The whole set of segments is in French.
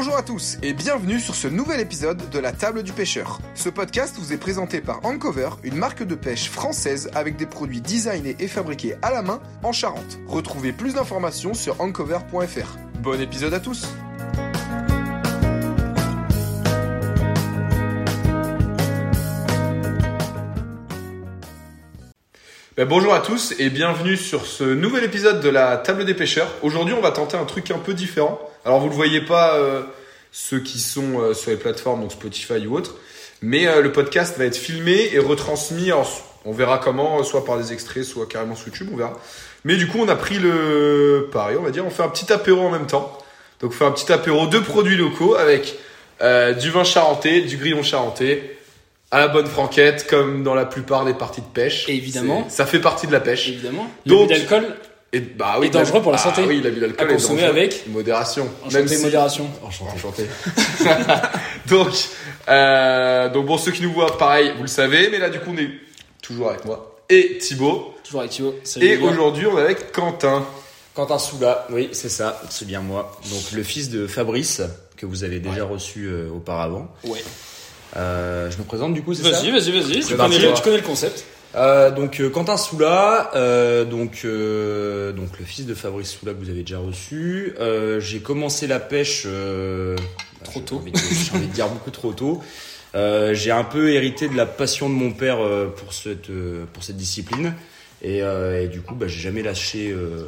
Bonjour à tous et bienvenue sur ce nouvel épisode de la table du pêcheur. Ce podcast vous est présenté par Ancover, une marque de pêche française avec des produits designés et fabriqués à la main en Charente. Retrouvez plus d'informations sur ancover.fr. Bon épisode à tous Ben, bonjour à tous et bienvenue sur ce nouvel épisode de la table des pêcheurs. Aujourd'hui, on va tenter un truc un peu différent. Alors, vous ne le voyez pas, euh, ceux qui sont euh, sur les plateformes, donc Spotify ou autres, mais euh, le podcast va être filmé et retransmis. en- on verra comment, soit par des extraits, soit carrément sur YouTube, on verra. Mais du coup, on a pris le pareil, on va dire, on fait un petit apéro en même temps. Donc, on fait un petit apéro de produits locaux avec euh, du vin charentais, du grillon charentais, à la bonne franquette, comme dans la plupart des parties de pêche. Et évidemment. Ça fait partie de la pêche. Évidemment. Donc- L'abus d'alcool, Et bah oui, Et dangereux pour la ah santé. oui, l'abus d'alcool À est consommer dangereux. avec modération. enchanté, modération. Enchanté. Enchanté. donc, euh, donc bon, ceux qui nous voient, pareil, vous le savez, mais là du coup, on est toujours avec moi et Thibaut. Toujours avec Thibaut. Salut, Et aujourd'hui, on est avec Quentin. Quentin Soula, oui, c'est ça, c'est bien moi. Donc le fils de Fabrice, que vous avez déjà reçu euh, auparavant. Ouais. Euh, je me présente du coup, c'est ça Vas-y, vas-y, vas-y. Tu, connais le- toi. tu connais le concept. Euh, donc euh, Quentin Soula, euh, donc euh, donc le fils de Fabrice Soula que vous avez déjà reçu. Euh, j'ai commencé la pêche euh, Trop j'ai tôt. envie de- J'ai envie de dire beaucoup trop tôt. Euh, j'ai un peu hérité de la passion de mon père euh, pour cette euh, pour cette discipline et, euh, et du coup bah, j'ai jamais lâché euh,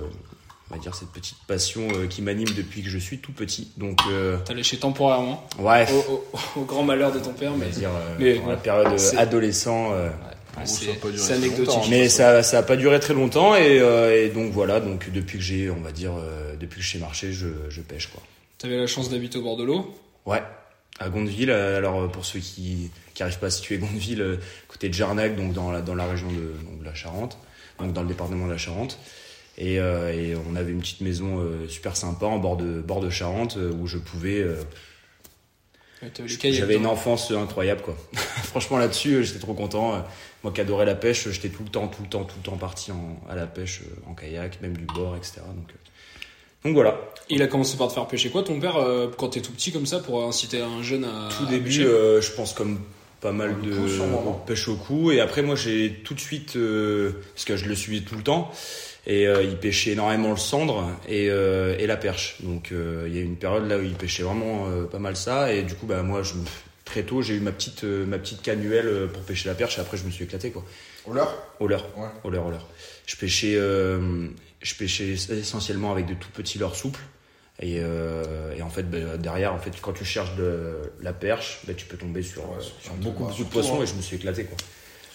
on va dire cette petite passion euh, qui m'anime depuis que je suis tout petit. Donc euh, T'as léché temporairement. ouais, Au, au- au grand malheur de ton père, on mais va dire euh, Mais dans la période euh, c'est- adolescent. euh, Ouais, c'est anecdotique. longtemps, mais ça ça a pas duré très longtemps et, euh, et donc voilà donc depuis que j'ai on va dire euh, depuis que je sais marcher je, je pêche quoi. T'avais la chance d'habiter au bord de l'eau. Ouais. À Gondeville, alors pour ceux qui qui arrivent pas à situer Gondeville, côté de Jarnac, donc dans la dans la région de, donc de la Charente, donc dans le département de la Charente. Et, euh, et on avait une petite maison euh, super sympa en bord de bord de Charente euh, où je pouvais euh, j'avais une enfance incroyable quoi. Franchement là-dessus, euh, j'étais trop content. Moi qui adorais la pêche, j'étais tout le temps, tout le temps, tout le temps parti en, à la pêche euh, en kayak, même du bord, etc. Donc, euh, donc voilà. Il a commencé par te faire pêcher quoi, ton père, euh, quand t'es tout petit comme ça, pour inciter un jeune à. tout à début, euh, je pense comme pas mal de coup, sûrement, non pêche au cou. Et après, moi, j'ai tout de suite, euh, parce que je le suivais tout le temps, et euh, il pêchait énormément le cendre et, euh, et la perche. Donc, euh, il y a eu une période là où il pêchait vraiment euh, pas mal ça. Et du coup, bah moi, je, très tôt, j'ai eu ma petite, ma petite canuelle pour pêcher la perche. Et après, je me suis éclaté quoi. Au leurre? Au leurre. Ouais. Au leurre, au leurre. Je pêchais, je pêchais essentiellement avec de tout petits leurres souples. Et, et en fait, bah, derrière, en fait, quand tu cherches de la perche, bah, tu peux tomber sur, Ouais, sur sur un beaucoup, de poissons hein. et je me suis éclaté. Quoi.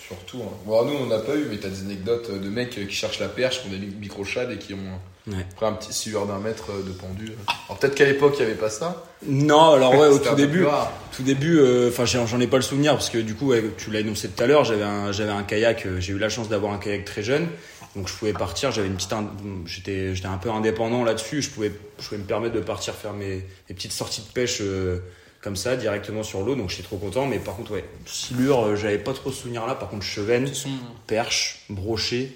Surtout. hein. Bon, nous, on n'a pas eu, mais t'as des anecdotes de mecs qui cherchent la perche, qui ont des micro-chades et qui ont Ouais. pris un petit silure d'un mètre de pendu. Alors peut-être qu'à l'époque, il n'y avait pas ça. Non, alors ouais, au tout début, tout début, euh, enfin j'en j'en ai pas le souvenir parce que du coup, ouais, tu l'as énoncé tout à l'heure, j'avais un, j'avais un kayak, euh, j'ai eu la chance d'avoir un kayak très jeune, donc je pouvais partir, j'avais une petite, j'étais, j'étais un peu indépendant là-dessus, je pouvais, je pouvais me permettre de partir faire mes, mes petites sorties de pêche euh, comme ça directement sur l'eau, donc j'étais trop content. Mais par contre, ouais, silure, euh, j'avais pas trop ce souvenir là. Par contre, chevenne, toute façon, perche, brochet.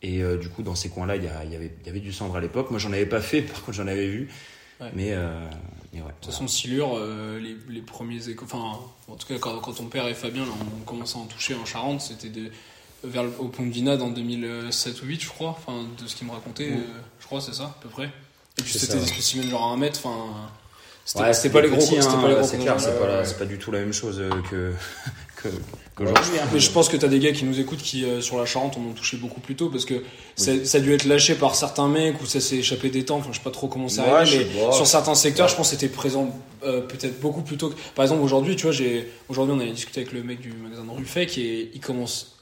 Et euh, du coup, dans ces il y, a- il y avait, y avait du cendre à l'époque. Moi, j'en avais pas fait, par contre, j'en avais vu. Ouais. Mais, euh, mais ouais. De toute façon, Silure, euh, les, les premiers échos, enfin, en tout cas, quand, quand ton père et Fabien là, ont commencé à en toucher en Charente, c'était vers le, au Pont de Vinade en 2007 ou 2008, je crois, enfin, de ce qu'ils me racontaient, Mm. euh, je crois, c'est ça, à peu près. Et puis c'était des spécimens genre à un mètre, enfin, c'était Ouais, c'était pas les gros, hein, pas les gros c'est clair, c'est Ouais, pas, ouais. c'est pas du tout la même chose euh, que, que, Ouais. hein. Mais je pense que t'as des gars qui nous écoutent qui, euh, sur la Charente, en ont touché beaucoup plus tôt parce que ça, ça a dû être lâché par certains mecs ou ça s'est échappé des temps. Enfin, je sais pas trop comment arrivé, je mais pas. sur certains secteurs, je pense que c'était présent euh, peut-être beaucoup plus tôt. que- Par exemple, aujourd'hui, tu vois, j'ai aujourd'hui on avait discuté avec le mec du magasin de Ruffec et il commence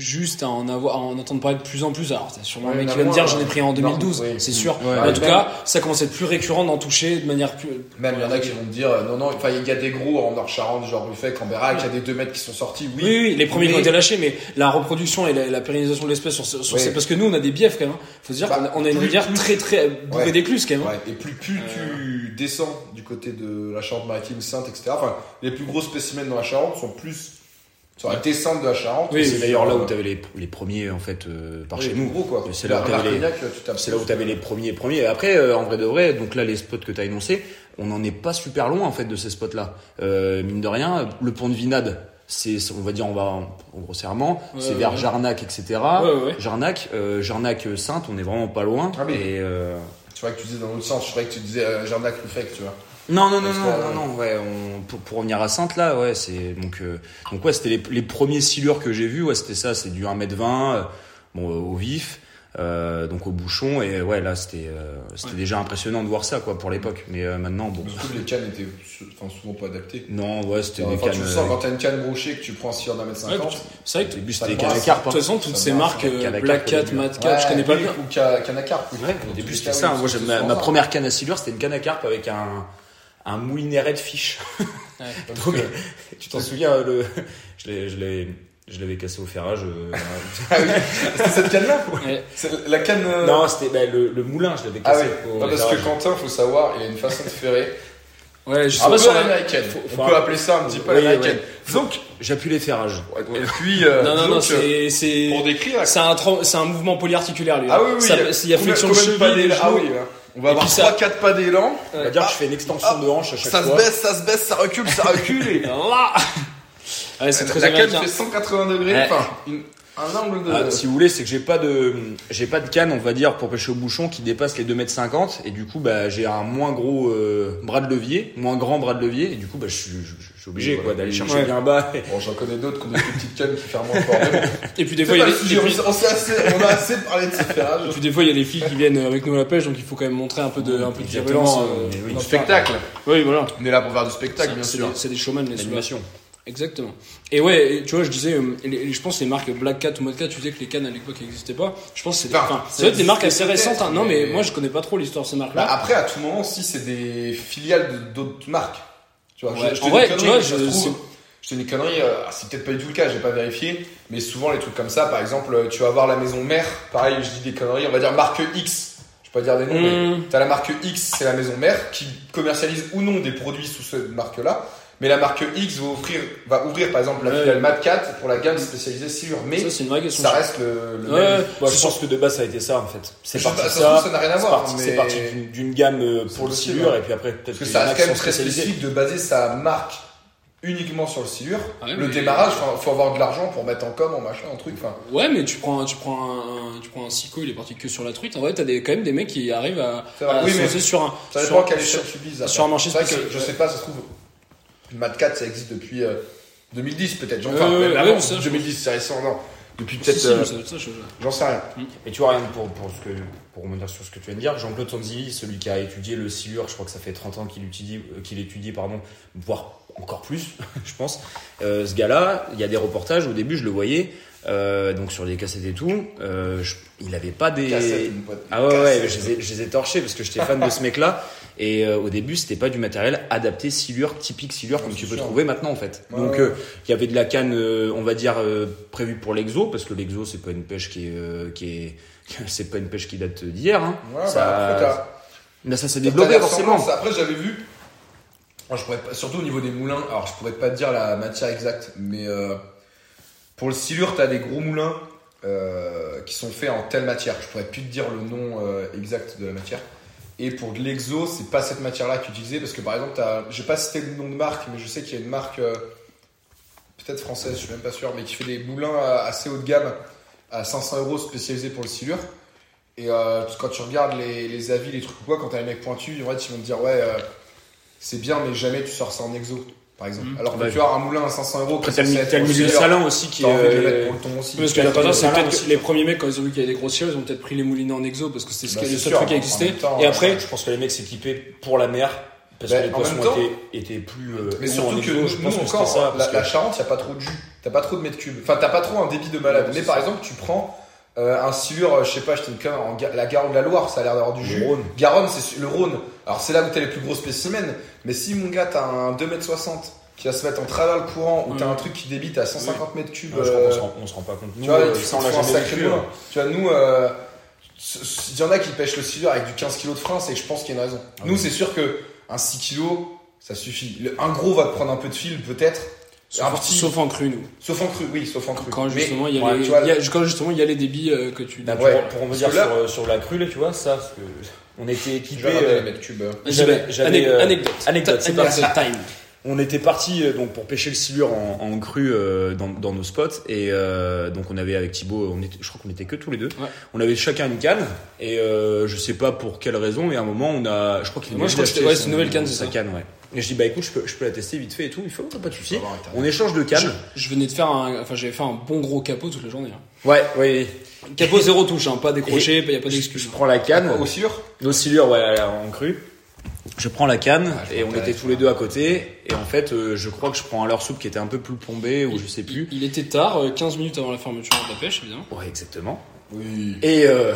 juste à en avoir, à en entendre parler de plus en plus. Alors, c'est sûrement Ouais, un mec en qui a va me dire j'en ai pris en 2012, oui. c'est sûr. Ouais. Mais en tout Même- cas, ça commence à être plus récurrent d'en toucher de manière plus. Même il y en a qui vont te dire euh, non, non, enfin il y a des gros en Nord-Charente, genre Ruffec, en Bérac, il y a des 2 mètres qui sont sortis, oui. Oui, oui, les premiers qui ont Mais- été lâchés, mais la reproduction et la, la pérennisation de l'espèce sur, ce- sur Oui. ces- parce que nous on a des biefs quand même. hein. Faut se dire Bah, on a une rivière plus- très très bourrée Ouais. d'écluses quand même. hein. Ouais, et plus, plus tu descends du côté de la Charente-Maritime, Sainte, etc. Enfin, les plus gros spécimens dans la Charente sont plus Sur la descente de la Charente. Oui, c'est d'ailleurs là où tu avais les, les premiers en fait euh, par oui, chez nous. Gros, quoi. C'est là où tu là où avais les premiers premiers. Et après, euh, en vrai de vrai, donc là, les spots que tu as énoncés, on n'en est pas super loin en fait de ces spots-là. Euh, mine de rien, le pont de Vinade, c'est, on va dire, on va en, en grossièrement, Ouais, c'est ouais, vers ouais. Jarnac, etc. Ouais, ouais. Jarnac, euh, Jarnac euh, Sainte, on est vraiment pas loin. Ah. Et euh, Tu vois que tu disais dans l'autre sens, je croyais que tu disais euh, Jarnac Ruffec, tu vois. Non, non, non, non, que- non, non, ouais, on, pour, pour revenir à Sainte là, ouais, c'est donc euh, donc ouais, c'était les, les premiers silures que j'ai vus, ouais, c'était ça, c'est du 1m20, euh, bon, euh, au vif. euh, donc au bouchon et ouais là c'était euh, c'était Ouais. déjà impressionnant de voir ça quoi pour l'époque mais euh, maintenant bon Surtout que les cannes étaient enfin, souvent pas adaptées. non ouais c'était des Enfin, cannes tu euh, sens quand t'as une canne brochée que tu prends un sillon d'un mètre Ouais, cinquante. C'est vrai au que début c'était cannes à carpe de toute façon, toutes ces me marques, euh, Black Cat. Mad Cat, je connais pas bien. Ou ca- canne à carpe, oui. Ouais, au début c'était ça. Moi, ma, première canne à silure, c'était une canne à carpe avec un, un moulineret de fiche. Parce Donc, que- tu t'en souviens, le, je l'ai, je l'ai, je l'avais cassé au ferrage. euh, Ah oui, c'était cette canne-là Ouais. C'est La canne. euh, non, c'était bah, le, le moulin, je l'avais Ah cassé. oui, au Non, parce que. Quentin, faut savoir, il a une façon de ferrer. Ouais, je sur l'américaine. On peut appeler ça un petit peu Oui, l'américaine. ouais. Donc, J'appuie les ferrages. et puis, euh, Non, non, non, donc, c'est. c'est- pour décrire. C'est un, tran- c'est un mouvement polyarticulaire, lui. Ah oui, oui. Ça- Il y a flexion de cheville, Ah oui, là. On va Et avoir puis ça- 3-4 pas d'élan. On va dire Ah, que je fais une extension de hanche à chaque Ça fois. se baisse, ça se baisse, ça recule, ça recule. et- Là Ouais, c'est très La canne fait 180 degrés. Ouais. Enfin, une- un angle de. Ah, si vous voulez, c'est que j'ai pas de, j'ai pas de canne, on va dire, pour pêcher au bouchon qui dépasse les 2m50 et du coup, bah, j'ai un moins gros euh, bras de levier, moins grand bras de levier et du coup, bah, je suis, je, je suis obligé quoi d'aller chercher Ouais. bien bas. Bon, j'en connais d'autres qui ont des petites cannes qui ferment fort. Et puis des fois, il y a le les- sujet. et puis- On, s'est assez, on a assez parlé de ces ferrages. et puis des fois, il y a les filles qui viennent avec nous à la pêche, donc il faut quand même montrer un peu de, un peu de virulence. euh, Du le spectacle. Oui, voilà. On est là pour faire du spectacle, bien sûr. des- C'est des showman, les sous L'animation. Exactement. Et ouais, tu vois, je disais, euh, je pense les marques Black Cat ou Mad Cat, tu disais que les cannes à l'époque n'existaient pas. Je pense que c'est Enfin, enfin, des marques assez récentes. hein. Non, mais mais- moi je connais pas trop l'histoire de ces Bah, marques-là. après, à tout moment, si c'est des filiales d'autres marques. Tu vois, Ouais. je, je te En vrai, tu vois, je- je te dis connerie, euh, c'est peut-être pas du tout le cas, j'ai pas vérifié, mais souvent les trucs comme ça, par exemple, euh, tu vas voir la maison mère, pareil, je dis des conneries, on va dire marque X, je peux pas dire des noms, mais Mmh. t'as la marque X, c'est la maison mère, qui commercialise ou non des produits sous cette marque-là, mais la marque X va ouvrir par exemple la Ouais. filiale Mad Cat pour la gamme spécialisée silure, mais Ça, c'est une vraie question. ça reste le, le Ouais, même. ouais. C'est je pense que de base, ça a été ça en fait. C'est parti de ça n'a rien à voir, c'est parti d'une- gamme euh, pour le silure et puis après peut-être que ça reste quand même très spécifique de baser sa marque uniquement sur le silure. Ouais, le démarrage, faut, faut avoir de l'argent pour mettre en com, en machin, en truc. Ouais, mais tu prends, un- tu prends un, un- tu prends un Sico, il est parti que sur la truite. En vrai, t'as des, quand même des mecs qui arrivent à, à Oui, mais sur un, ça sur- sur- sur un marché C'est vrai que je ouais. sais pas, ça se trouve, le Mad 4 ça existe depuis euh, 2010 peut-être. J'en enfin, ouais, avant, mais ça, je 2010 c'est récent, non. Depuis peut-être, si, euh, j'en sais rien. Et tu vois, rien pour, pour, ce que, pour revenir sur ce que tu viens de dire, Jean-Claude Sanzilli, celui qui a étudié le silure, je crois que ça fait 30 ans qu'il étudie, euh, qu'il étudie, pardon, voire encore plus, je pense. Euh, ce gars-là, il y a des reportages, au début je le voyais, euh, donc sur les cassettes et tout, euh, je- il avait pas des... Cassette. Ah ouais, ouais, je les, ai, je les ai torchés parce que j'étais fan de ce mec-là. Et euh, au début, c'était pas du matériel adapté silure, typique silure, Ouais, comme tu peux sûr. trouver maintenant en fait. Ouais, Donc ouais. euh, il y avait de la canne, euh, on va dire, prévue pour l'exo, parce que l'exo, c'est pas une pêche qui est. qui est c'est pas une pêche qui date d'hier. Hein. Ça, bah, après, ça s'est développé forcément. Après, j'avais vu, je pourrais pas- surtout au niveau des moulins, alors je pourrais pas te dire la matière exacte, mais euh, pour le silure, t'as des gros moulins euh, qui sont faits en telle matière. Je pourrais plus te dire le nom euh, exact de la matière. Et pour de l'exo, c'est pas cette matière-là qui est utilisée parce que par exemple, j'ai pas cité le nom de marque, mais je sais qu'il y a une marque euh, peut-être française, je suis même pas sûr, mais qui fait des moulins assez haut de gamme à 500 euros spécialisés pour le silure. Et euh, quand tu regardes les, les avis, les trucs ou quoi, quand t'as un mec pointu, en fait, ils vont te dire ouais, euh, c'est bien, mais jamais tu sors ça en exo, par exemple. Mhm. Alors que Ouais. tu as un moulin à 500 euros, t'as le, silure, salin aussi qui est. pour le ton aussi. Parce que la c'est peut-être que les premiers mecs, quand ils ont vu qu'il y avait des grosses silures, ils ont peut-être pris les moulinets en exo parce que c'était Bah, le seul sûr, truc qui existait. temps, Et ouais. après, Je pense que les mecs s'équipaient pour la mer parce Ben, que les poissons temps- étaient, étaient plus. euh, Mais surtout en que exo. je nous pense que encore, c'était ça. la, Charente, il n'y a pas trop de jus. T'as pas trop de mètres cubes. Enfin, t'as pas trop un débit de malade. Ouais, Mais par ça. exemple, tu prends euh, un silure, euh, je sais pas, je une en la Garonne de la Loire, ça a l'air d'avoir du Le jus. Rhône. Garonne, c'est le Rhône. Alors, c'est là où t'as les plus gros spécimens. Mais si mon gars, t'as un 2m60 qui va se mettre en travers le courant ou t'as Ouais. un truc qui débite à 150 mètres cubes. Ouais, je crois euh, qu'on se rend- on se rend pas compte. Nous, tu vois, euh, ça, on l'a jamais vécu. moulin. Tu vois, nous, euh, il y en a qui pêchent le silure avec du 15 kg de frein, c'est que je pense qu'il y a une raison. Ah nous, oui. c'est sûr que un 6 kg, ça suffit. Le- un gros va te prendre un peu de fil, peut-être. Sauf, petit- sauf en cru, nous. Sauf en cru, oui, sauf en cru. Quand justement, il y a ouais, les, tu vois, il y a- quand justement il y a les débits euh, que tu. Bah, tu ouais, prends. pour sur, euh, sur la crue, là, tu vois, ça, parce que on était équipés. euh, les j'avais- euh, anecdote. anecdote, c'est Anecdote parti. time. On était parti donc pour pêcher le silure en, en crue euh, dans, dans nos spots et euh, donc on avait avec Thibaut, on était, je crois qu'on était que tous les deux. Ouais. On avait chacun une canne et euh, je sais pas pour quelle raison, mais à un moment on a, je crois qu'il Moi, je crois que c'était- ouais, c'est une nouvelle canne, c'est sa ça. canne, ouais. Et je dis bah écoute, je peux, je peux la tester vite fait et tout. Il faut pas de souci. On échange de Je, canne. je venais de faire un, enfin j'avais fait un bon gros capot toute la journée. hein. Ouais, ouais. Capot zéro touche, hein, pas décroché, il y a pas d'excuse. je prends la canne. Au sûr Nos silures, ouais, en crue. Je prends la canne Ah, et on était tous les deux à côté. Et en fait, euh, je crois que je prends un leurre soupe qui était un peu plus plombé ou je sais plus. Il, il était tard, euh, 15 minutes avant la fermeture de la pêche, évidemment. Ouais, exactement. Oui. Et, euh,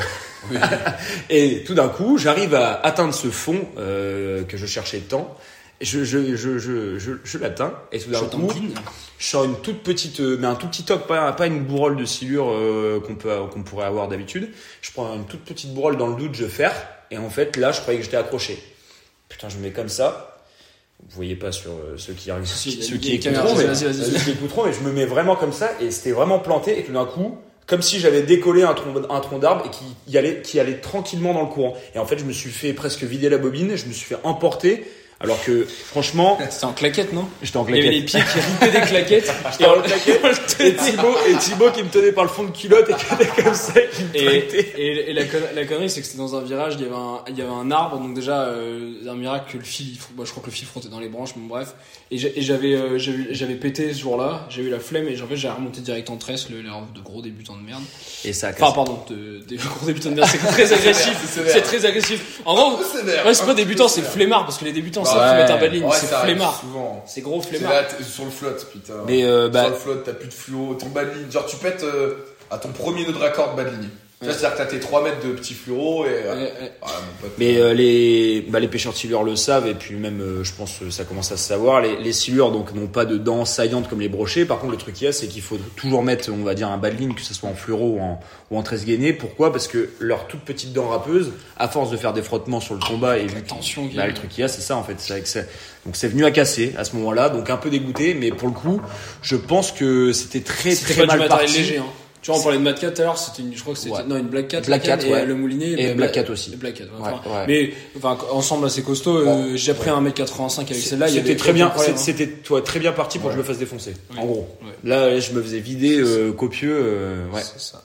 Oui. et tout d'un coup, j'arrive à atteindre ce fond euh, que je cherchais tant. Je, je, je, je, je, je l'atteins. Et tout d'un Je coup, je sors une toute petite, euh, mais un tout petit toc, pas, pas une bourrole de silure euh, qu'on peut, qu'on pourrait avoir d'habitude. Je prends une toute petite bourrole dans le doute, je ferre. Et en fait, là, je croyais que j'étais accroché. Putain, je me mets comme ça. Vous voyez pas sur euh, ceux qui, Si, il y a ceux qui écouteront, mais, mais je me mets vraiment comme ça et c'était vraiment planté et tout d'un coup, comme si j'avais décollé un tronc, un tronc d'arbre et qui y allait, qui allait tranquillement dans le courant. Et en fait, je me suis fait presque vider la bobine, je me suis fait emporter, alors que franchement, C'était en claquette, non j'étais en Il y avait les claquette. pieds qui ripaient des claquettes. J'étais en claquette. Et Thibaut, et Thibaut qui me tenait par le fond de culotte et qui était comme ça, et qui me Et, traitait. et, et la, con- la connerie, c'est que c'était dans un virage, il y avait un, il y avait un arbre, donc déjà, euh, un miracle que le fil, bah, je crois que le fil frottait dans les branches, mais bref. Et j'avais, euh, j'avais, pété ce jour-là, j'ai eu la flemme, et en fait, j'ai remonté direct en tresse, le, de gros débutant de merde. Et ça a Enfin, cassé. pardon, de, gros débutants de merde, c'est très agressif, C'est très agressif. En gros, c'est pas débutant, c'est flemmard, parce que les débutants savent Ouais. qu'ils mettent un ligne, Ouais, c'est flemmard. souvent. C'est gros C'est flemmard. sur le flotte, putain. Mais, euh, bah- Sur le flotte, t'as plus de fluo, ton bas de ligne. Genre, tu pètes euh, à ton premier nœud de raccord. Tu vois, Ouais. C'est-à-dire que t'as tes 3 mètres de petits fluoro et. euh, Ouais, ouais. Ah, mon pote. Mais euh, les, bah, les pêcheurs de silure le savent et puis même euh, je pense que ça commence à se savoir. Les, les silures donc n'ont pas de dents saillantes comme les brochets. Par contre le truc qu'il y a c'est qu'il faut toujours mettre on va dire un bas de ligne que ce soit en fluoro ou en, ou en tresse gainée. Pourquoi? Parce que leurs toutes petites dents râpeuses, à force de faire des frottements sur le combat et vu que- Attention, bah, le truc qu'il y a c'est ça en fait. C'est avec ça. Donc c'est venu à casser à ce moment-là. Donc un peu dégoûté mais pour le coup je pense que c'était très très pas du mal matériel parti. léger, hein. Tu vois, on parlait de Mad Cat tout à l'heure, c'était une, je crois que c'était, Ouais. non, une Black Cat, Black la Cat, canne, ouais. et le moulinier, Et Bla- Black Cat aussi. et Black Cat, ouais. Enfin. Mais, enfin, ensemble assez costaud, euh, j'ai pris un mètre 85 avec celle-là, C'était très bien, problème, c'était toi très bien parti pour que je me fasse défoncer. Oui. En gros. Là, je me faisais vider euh, copieux. euh, hein. ouais. C'est ça.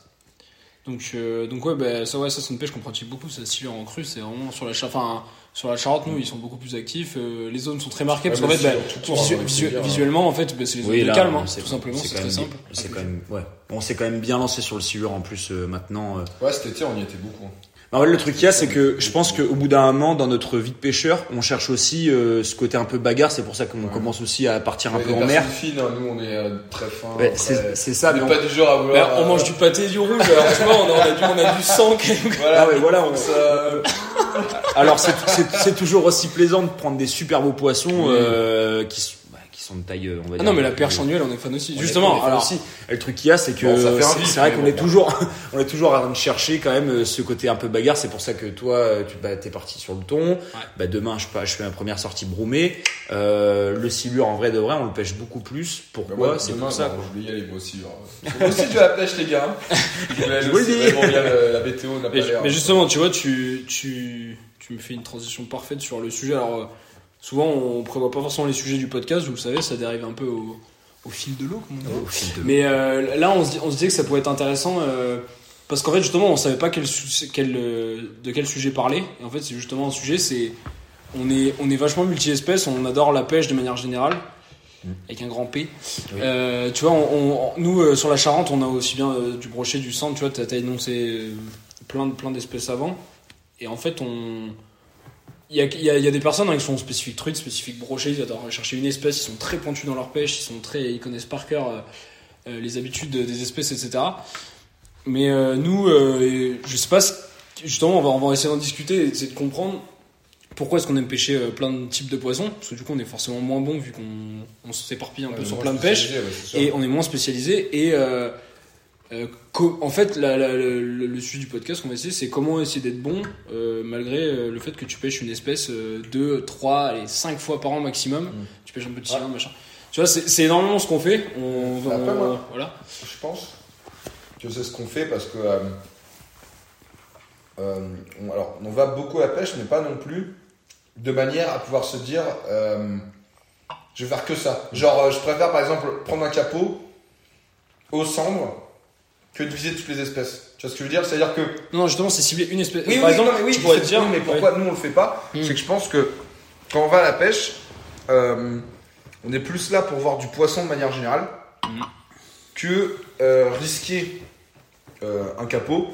Donc, euh, donc ouais, bah, ça, ouais, ça c'est une pêche qu'on pratique beaucoup, ça silure en crue, c'est vraiment sur la, enfin, sur la Charente, nous, ils sont beaucoup plus actifs, euh, les zones sont très marquées, parce qu'en fait, bah, silure tout court, visu- hein, visuellement, en fait, bah, c'est les zones Oui, de calme, hein, c'est- tout simplement, c'est très simple. C'est quand même, ouais. On s'est quand même bien lancé sur le silure en plus euh, maintenant. euh. Ouais, cet été, on y était beaucoup. hein. Bah, ouais, le truc qu'il y a, c'est que je pense qu'au bout d'un moment, dans notre vie de pêcheur, on cherche aussi euh, ce côté un peu bagarre. C'est pour ça qu'on Ouais. commence aussi à partir un Ouais, peu en mer. fines, hein, nous, on est euh, très fins. Ouais, très- c'est c'est ça. On mais n'est on- pas du genre à Bah, vouloir. on euh, mange du pâté et du rouge, alors tu vois, on a, on a du, on a du sang. Voilà, Ah ouais, voilà, on- ça. Alors c'est- toujours aussi plaisant de prendre des super beaux poissons euh, qui, sont- bah, de taille, euh, on va Ah dire. non, mais la euh, perche annuelle, on est fan aussi. On Justement, on est fan alors, aussi. Et le truc qu'il y a, c'est que Bon, c'est vrai qu'on bon. est toujours, on est toujours en train de chercher quand même euh, ce côté un peu bagarre. C'est pour ça que toi, tu bah, t'es parti sur le ton. Bah, demain, je, je fais ma première sortie broumée. Euh, le silure, en vrai de vrai, on le pêche beaucoup plus. Bah, Pourquoi moi, C'est pour ça. Je voulais y aller, moi aussi. Moi aussi, je vais à la pêche, les gars. Je voulais aller aussi, vraiment la BTO n'a pas Mais, mais justement, tu vois, tu, tu, tu me fais une transition parfaite sur le sujet. Alors, souvent, on prévoit pas forcément les sujets du podcast, vous le savez, ça dérive un peu au, au fil de l'eau, comme on dit. Mais euh, là, on se, dit- on se disait que ça pouvait être intéressant euh, parce qu'en fait, justement, on savait pas quel, su- quel, euh, de quel sujet parler. Et en fait, c'est justement un sujet, c'est on est, on est vachement multi-espèces, on adore la pêche de manière générale. Avec un grand P. Oui. Euh, tu vois, on, on- nous sur la Charente, on a aussi bien du brochet, du centre. Tu vois, t'as as énoncé plein, de- plein d'espèces avant. Et en fait, on. Il y a, il y a- il y a des personnes hein, qui sont spécifiques truites, spécifiques brochets, ils adorent chercher une espèce, ils sont très pointus dans leur pêche, ils sont très, ils connaissent par cœur euh, euh, les habitudes des espèces, etc. Mais euh, nous, euh, je sais pas, justement, on va, on va essayer d'en discuter et de comprendre pourquoi est-ce qu'on aime pêcher plein de types de poissons, parce que du coup, on est forcément moins bon vu qu'on on s'éparpille un peu sur plein de pêches ouais, et on est moins spécialisé et euh, euh, en fait la- la- le, le- le sujet du podcast qu'on va essayer c'est comment essayer d'être bon euh, malgré euh, le fait que tu pêches une espèce euh, deux trois allez cinq fois par an maximum Mm. tu pêches un peu de silure machin Tu vois, c'est énormément ce qu'on fait. On, Après, on- moi- voilà. Je pense que c'est ce qu'on fait parce que. euh, euh, on, alors, on va beaucoup à la pêche, mais pas non plus de manière à pouvoir se dire euh, je vais faire que ça. Genre, euh, je préfère par exemple prendre un capot aux cendres que de viser toutes les espèces. Tu vois ce que je veux dire? C'est-à-dire que. Non, justement, c'est cibler une espèce. Oui, Par oui, exemple, non, mais oui, tu pourrais c'est- te dire. oui, mais pourquoi nous on le fait pas? Mm. C'est que je pense que quand on va à la pêche, euh, on est plus là pour voir du poisson de manière générale Mm. que euh, risquer euh, un capot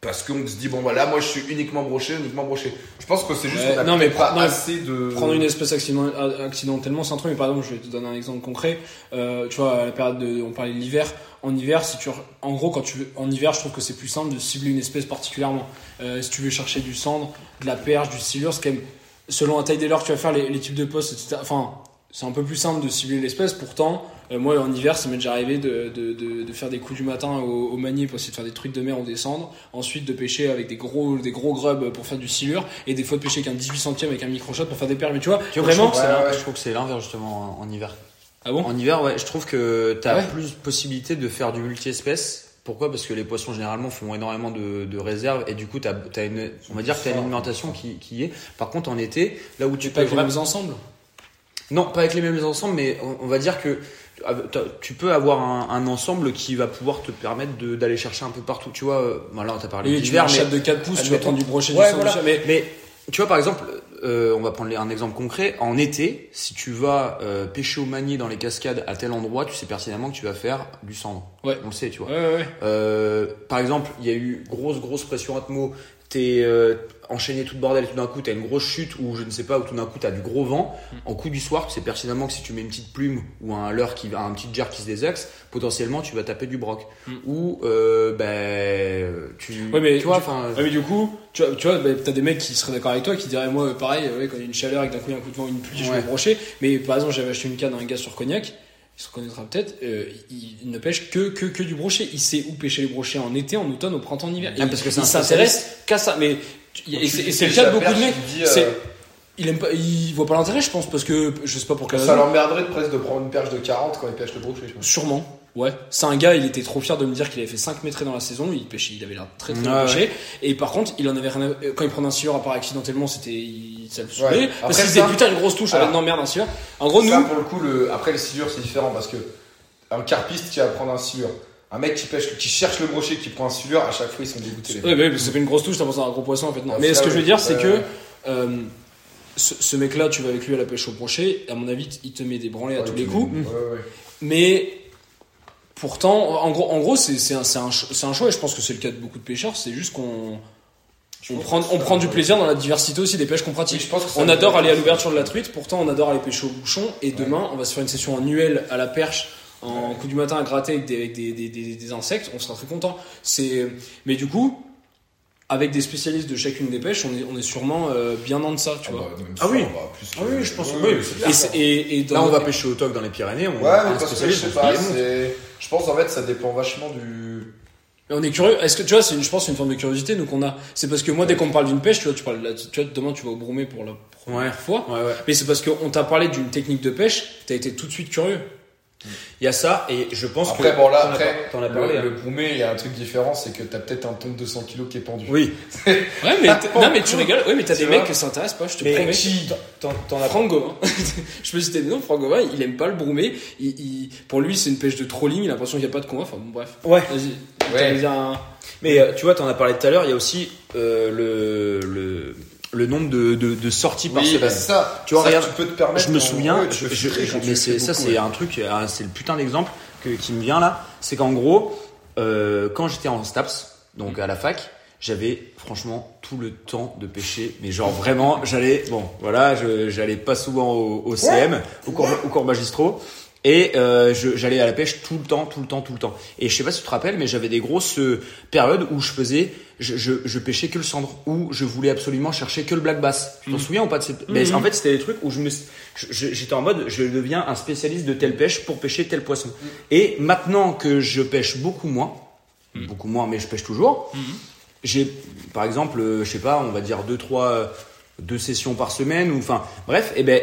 parce qu'on se dit bon voilà moi je suis uniquement broché uniquement broché je pense que c'est juste qu'on a non, mais pas non, assez de Prendre une espèce accident- accidentellement, c'est un truc, mais par exemple, je vais te donner un exemple concret. Euh, tu vois, à la période de, on parlait de l'hiver. En hiver, si tu, en gros, quand tu veux, en hiver, je trouve que c'est plus simple de cibler une espèce particulièrement. Euh, si tu veux chercher du cendre, de la perche, du silure, c'est quand même, selon la taille des leurres que tu vas faire, les, les types de postes, etc. Enfin, c'est un peu plus simple de cibler l'espèce. Pourtant, euh, moi, en hiver, ça m'est déjà arrivé de, de, de, de faire des coups du matin au, au manier pour essayer de faire des trucs de mer ou descendre. Ensuite, de pêcher avec des gros, des gros grubs pour faire du silure. Et des fois, de pêcher avec un 18 centième avec un micro-shot pour faire des perles. Mais tu vois, Tu vois, vraiment. je trouve que c'est Ouais, l'in- ouais. je trouve que c'est l'inverse justement en, en hiver. Ah bon? En hiver, ouais, je trouve que t'as Ouais. plus possibilité de faire du multi-espèces. Pourquoi? Parce que les poissons généralement font énormément de, de réserves et du coup t'as as une, on va dire que t'as une alimentation qui, qui y est. Par contre en été, là où tu Tu peux pas vraiment- mêmes ensembles non, pas avec les mêmes ensembles, mais on, on va dire que ah, t'as- tu peux avoir un, un ensemble qui va pouvoir te permettre d'aller chercher un peu partout. Tu vois, euh, bon, là on t'a parlé Oui, tu d'hiver, mais chat de 4 pouces, tu vas prendre du brochet, Ouais, du voilà. mais Mais tu vois, par exemple, euh, on va prendre un exemple concret. En été, si tu vas euh, pêcher au manier dans les cascades à tel endroit, tu sais pertinemment que tu vas faire du cendre. Ouais. On le sait, tu vois. Ouais, ouais, ouais. Euh, par exemple, il y a eu grosse, grosse pression atmo. T'es euh, enchaîné tout le bordel et tout d'un coup t'as une grosse chute ou je ne sais pas, ou tout d'un coup t'as du gros vent. En coup du soir, tu sais pertinemment que si tu mets une petite plume ou un leurre qui un petit jerk qui se désaxe, potentiellement tu vas taper du broc. Mm. Ou euh, ben tu, Ouais, mais tu vois, enfin. Ouais, mais du coup, tu vois, tu vois bah, t'as des mecs qui seraient d'accord avec toi, qui diraient, moi, pareil, ouais, quand il y a une chaleur et que d'un coup il y a un coup de vent, une pluie, je vais brocher. Mais par exemple, j'avais acheté une canne à un gars sur Cognac, il se reconnaîtra peut-être, euh, il, ne pêche que, que, que du brochet. Il sait où pêcher les brochets en été, en automne, au printemps, en hiver. Ah, parce que il s'intéresse qu'à ça. Mais, et c'est le cas de beaucoup de mecs. Il aime pas, il voit pas l'intérêt, je pense, parce que, je sais pas pour quelle ça l'emmerderait de presque de prendre une perche de 40 quand il pêche le brochet je pense. Sûrement, ouais. C'est un gars, il était trop fier de me dire qu'il avait fait 5 mètres dans la saison, il pêchait, il avait l'air très très bien pêché. Et par contre, il en avait rien à... Quand il prenait un silure à part accidentellement, c'était. il- Ça le saoulait. Ouais. Parce qu'il disait putain, une grosse touche, Alors- avec non merde, un silure. En gros, Ça, nous. pour le coup, le... après le silure, c'est différent parce que un carpiste qui va prendre un silure, un mec qui pêche, qui cherche le brochet, qui prend un silure, à chaque fois ils sont dégoûtés. Ouais, ouais, mais c'est pas une grosse touche, t'as pensé à un gros poisson en fait. Non. Ah, mais ce que je veux dire, c'est que. euh, ce, ce mec-là, tu vas avec lui à la pêche au brochet, à mon avis, il te met des branlées à tous les coups. Mais pourtant, en gros, en gros c'est un, choix et je pense que c'est le cas de beaucoup de pêcheurs. C'est juste qu'on on pense prend, que on ça- prend du plaisir dans la diversité aussi des pêches qu'on pratique. Je pense ça On adore aller à l'ouverture de la truite, pourtant on adore aller pêcher au bouchon. Et demain, on va se faire une session annuelle à la perche en coup du matin à gratter avec des, avec des, des, des- des insectes. On sera très content. C'est, mais du coup. Avec des spécialistes de chacune des pêches, on est, on est sûrement euh, bien en deçà, tu Ah vois. bah, Ah sûr, oui. Ah oui, je pense que oui, c'est Et, clair. c'est- et, et dans Là, on va pêcher au toc dans les Pyrénées. On Ouais, mais parce que je sais pas. Je pense en fait ça dépend vachement du. Mais on est curieux. Est-ce que tu vois, c'est une, je pense, c'est une forme de curiosité nous qu'on a. C'est parce que moi, dès qu'on me parle d'une pêche, tu vois, tu parles, là, tu vois, demain tu vas au Broumé pour la première Ouais. fois. Ouais, ouais. Mais c'est parce qu'on t'a parlé d'une technique de pêche, t'as été tout de suite curieux. Il y a ça, et je pense Après, que. bon là, après, pas- t'en as parlé. le, hein. le il y a un truc différent, c'est que t'as peut-être un ton de 200 kg qui est pendu. Oui, Ouais, mais non, mais tu rigoles. Ouais, mais t'as des mecs qui s'intéressent pas. Je te mais promets. qui T'en as Franck Gauvin. je peux citer des noms. Franck Gauvin, il aime pas le Broumé. Il, il- pour lui, c'est une pêche de trolling. Il a l'impression qu'il n'y a pas de combat. Enfin, bon, bref. Ouais. Vas-y. Ouais. Un- Mais euh, tu vois, t'en as parlé tout à l'heure, il y a aussi euh, le, le, le nombre de, de, de sorties par Oui, semaine. bah ça, Tu vois, ça, regarde, tu peux te permettre. je me en- souviens, ouais, je- je- je- mais c'est, ça c'est ouais. un truc, euh, c'est le putain d'exemple que, qui me vient là. C'est qu'en gros, euh, quand j'étais en STAPS, donc à la fac, j'avais franchement tout le temps de pêcher, mais genre vraiment, j'allais, bon, voilà, j'allais pas souvent au, au CM, au cours, au cours magistraux. Et euh, j'allais à la pêche tout le temps, tout le temps, tout le temps. Et je sais pas si tu te rappelles, mais j'avais des grosses euh, périodes où je faisais, je, je, je pêchais que le cendre, où je voulais absolument chercher que le black bass. Tu t'en souviens ou pas de cette... Mais en fait, c'était des trucs où je me, j'étais en mode, je deviens un spécialiste de telle pêche pour pêcher tel poisson. Et maintenant que je pêche beaucoup moins, beaucoup moins, mais je pêche toujours, j'ai, par exemple, euh, je sais pas, on va dire deux, trois, deux sessions par semaine, ou enfin, bref, et ben,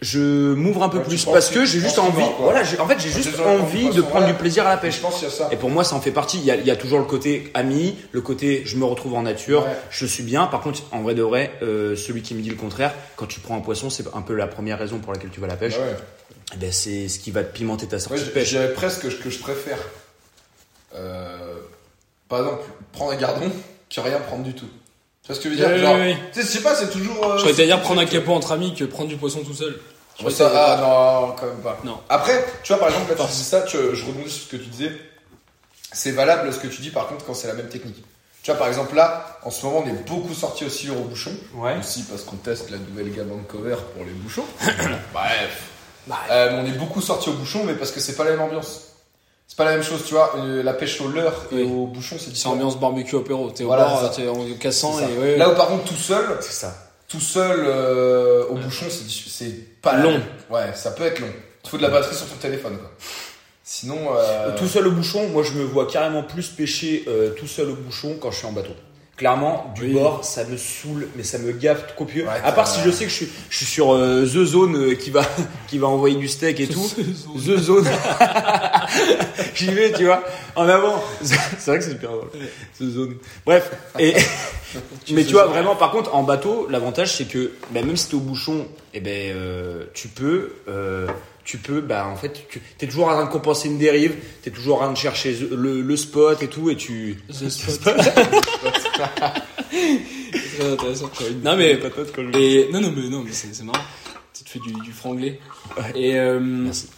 je m'ouvre un peu Ouais, tu plus parce ce que j'ai juste envie. va. Voilà, en fait, j'ai juste envie de prendre du plaisir à la Je pêche. pense qu'il y a ça. Et pour moi, ça en fait partie. Il y a, il y a toujours le côté ami, le côté je me retrouve en nature, Ouais. je suis bien. Par contre, en vrai de vrai, euh, celui qui me dit le contraire, quand tu prends un poisson, c'est un peu la première raison pour laquelle tu vas à la pêche. Ouais. Eh ben, c'est ce qui va te pimenter ta sortie de pêche. dirais presque que je, que je préfère. euh, par exemple, prendre un gardon que rien prendre du tout. Tu vois ce que je veux dire Oui, Genre, oui, oui. Tu sais, je sais pas, c'est toujours. euh, Je croyais dire prendre un capot entre amis que prendre du poisson tout seul. Ça, ah non, quand même pas. Non. Après, tu vois, par exemple, là, tu dis ça, tu- je rebondis sur ce que tu disais. C'est valable ce que tu dis, par contre, quand c'est la même technique. Tu vois, par exemple, là, en ce moment, on est beaucoup sorti aussi au bouchon. Ouais. Aussi parce qu'on teste la nouvelle gamme Vancouver pour les bouchons. Bref. Bah, Euh, on est beaucoup sorti au bouchon, mais parce que c'est pas la même ambiance. C'est pas la même chose, tu vois. euh, La pêche au leurre et Oui. au bouchon, c'est C'est différent. ambiance barbecue apéro. T'es au Voilà, c'est t'es en cassant C'est et ouais. Là où par contre tout seul, C'est ça. tout seul euh, au bouchon, c'est c'est pas Long. Ouais, ça peut être long. Il faut de la batterie sur ton téléphone, quoi. Sinon, euh, Tout seul au bouchon, moi je me vois carrément plus pêcher euh, tout seul au bouchon quand je suis en bateau. Clairement, du Oui. bord, ça me saoule, mais ça me gaffe copieux. Ouais, à part si je sais que je suis, je suis sur euh, The Zone euh, qui va, qui va envoyer du steak et tout. The Zone. J'y vais, tu vois, en avant. C'est vrai que c'est super drôle. The Zone. Bref. Et, mais tu vois, vraiment, par contre, en bateau, l'avantage c'est que, bah, même si t'es au bouchon, eh ben, euh, tu peux, euh, tu peux, bah, en fait, tu es toujours en train de compenser une dérive, t'es toujours en train de chercher le, le spot et tout, et tu. The spot. C'est très intéressant. Non mais et non non mais non mais c'est marrant. Tu te fais du, du franglais. Et euh, Merci.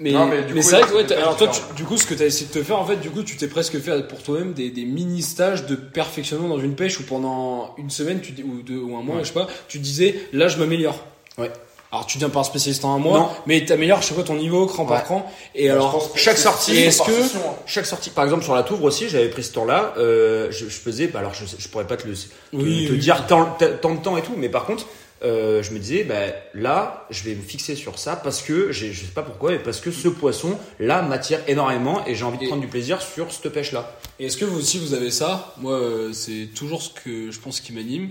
Mais, Non, mais c'est vrai que ouais, alors toi, tu- du coup, ce que tu as essayé de te faire, en fait, du coup, tu t'es presque fait pour toi-même des, des mini stages de perfectionnement dans une pêche où pendant une semaine tu, ou, deux, ou un mois, Ouais. je sais pas, tu disais là, je m'améliore. Ouais. Alors tu deviens pas un spécialiste en un mois, Non. mais t'améliores, sais pas, ton niveau cran par cran. Et alors, chaque sortie, est-ce par que- hein. Chaque sortie, par exemple sur la Touvre aussi, j'avais pris ce temps-là. Euh, je, je faisais, bah alors je, je pourrais pas te le te, Oui, te oui. dire tant, tant de temps et tout, mais par contre, euh, je me disais, bah, là, je vais me fixer sur ça parce que je sais pas pourquoi, mais parce que ce poisson là m'attire énormément et j'ai envie de Et- prendre du plaisir sur cette pêche-là. Et est-ce que vous aussi vous avez ça Moi, euh, c'est toujours ce que je pense qui m'anime.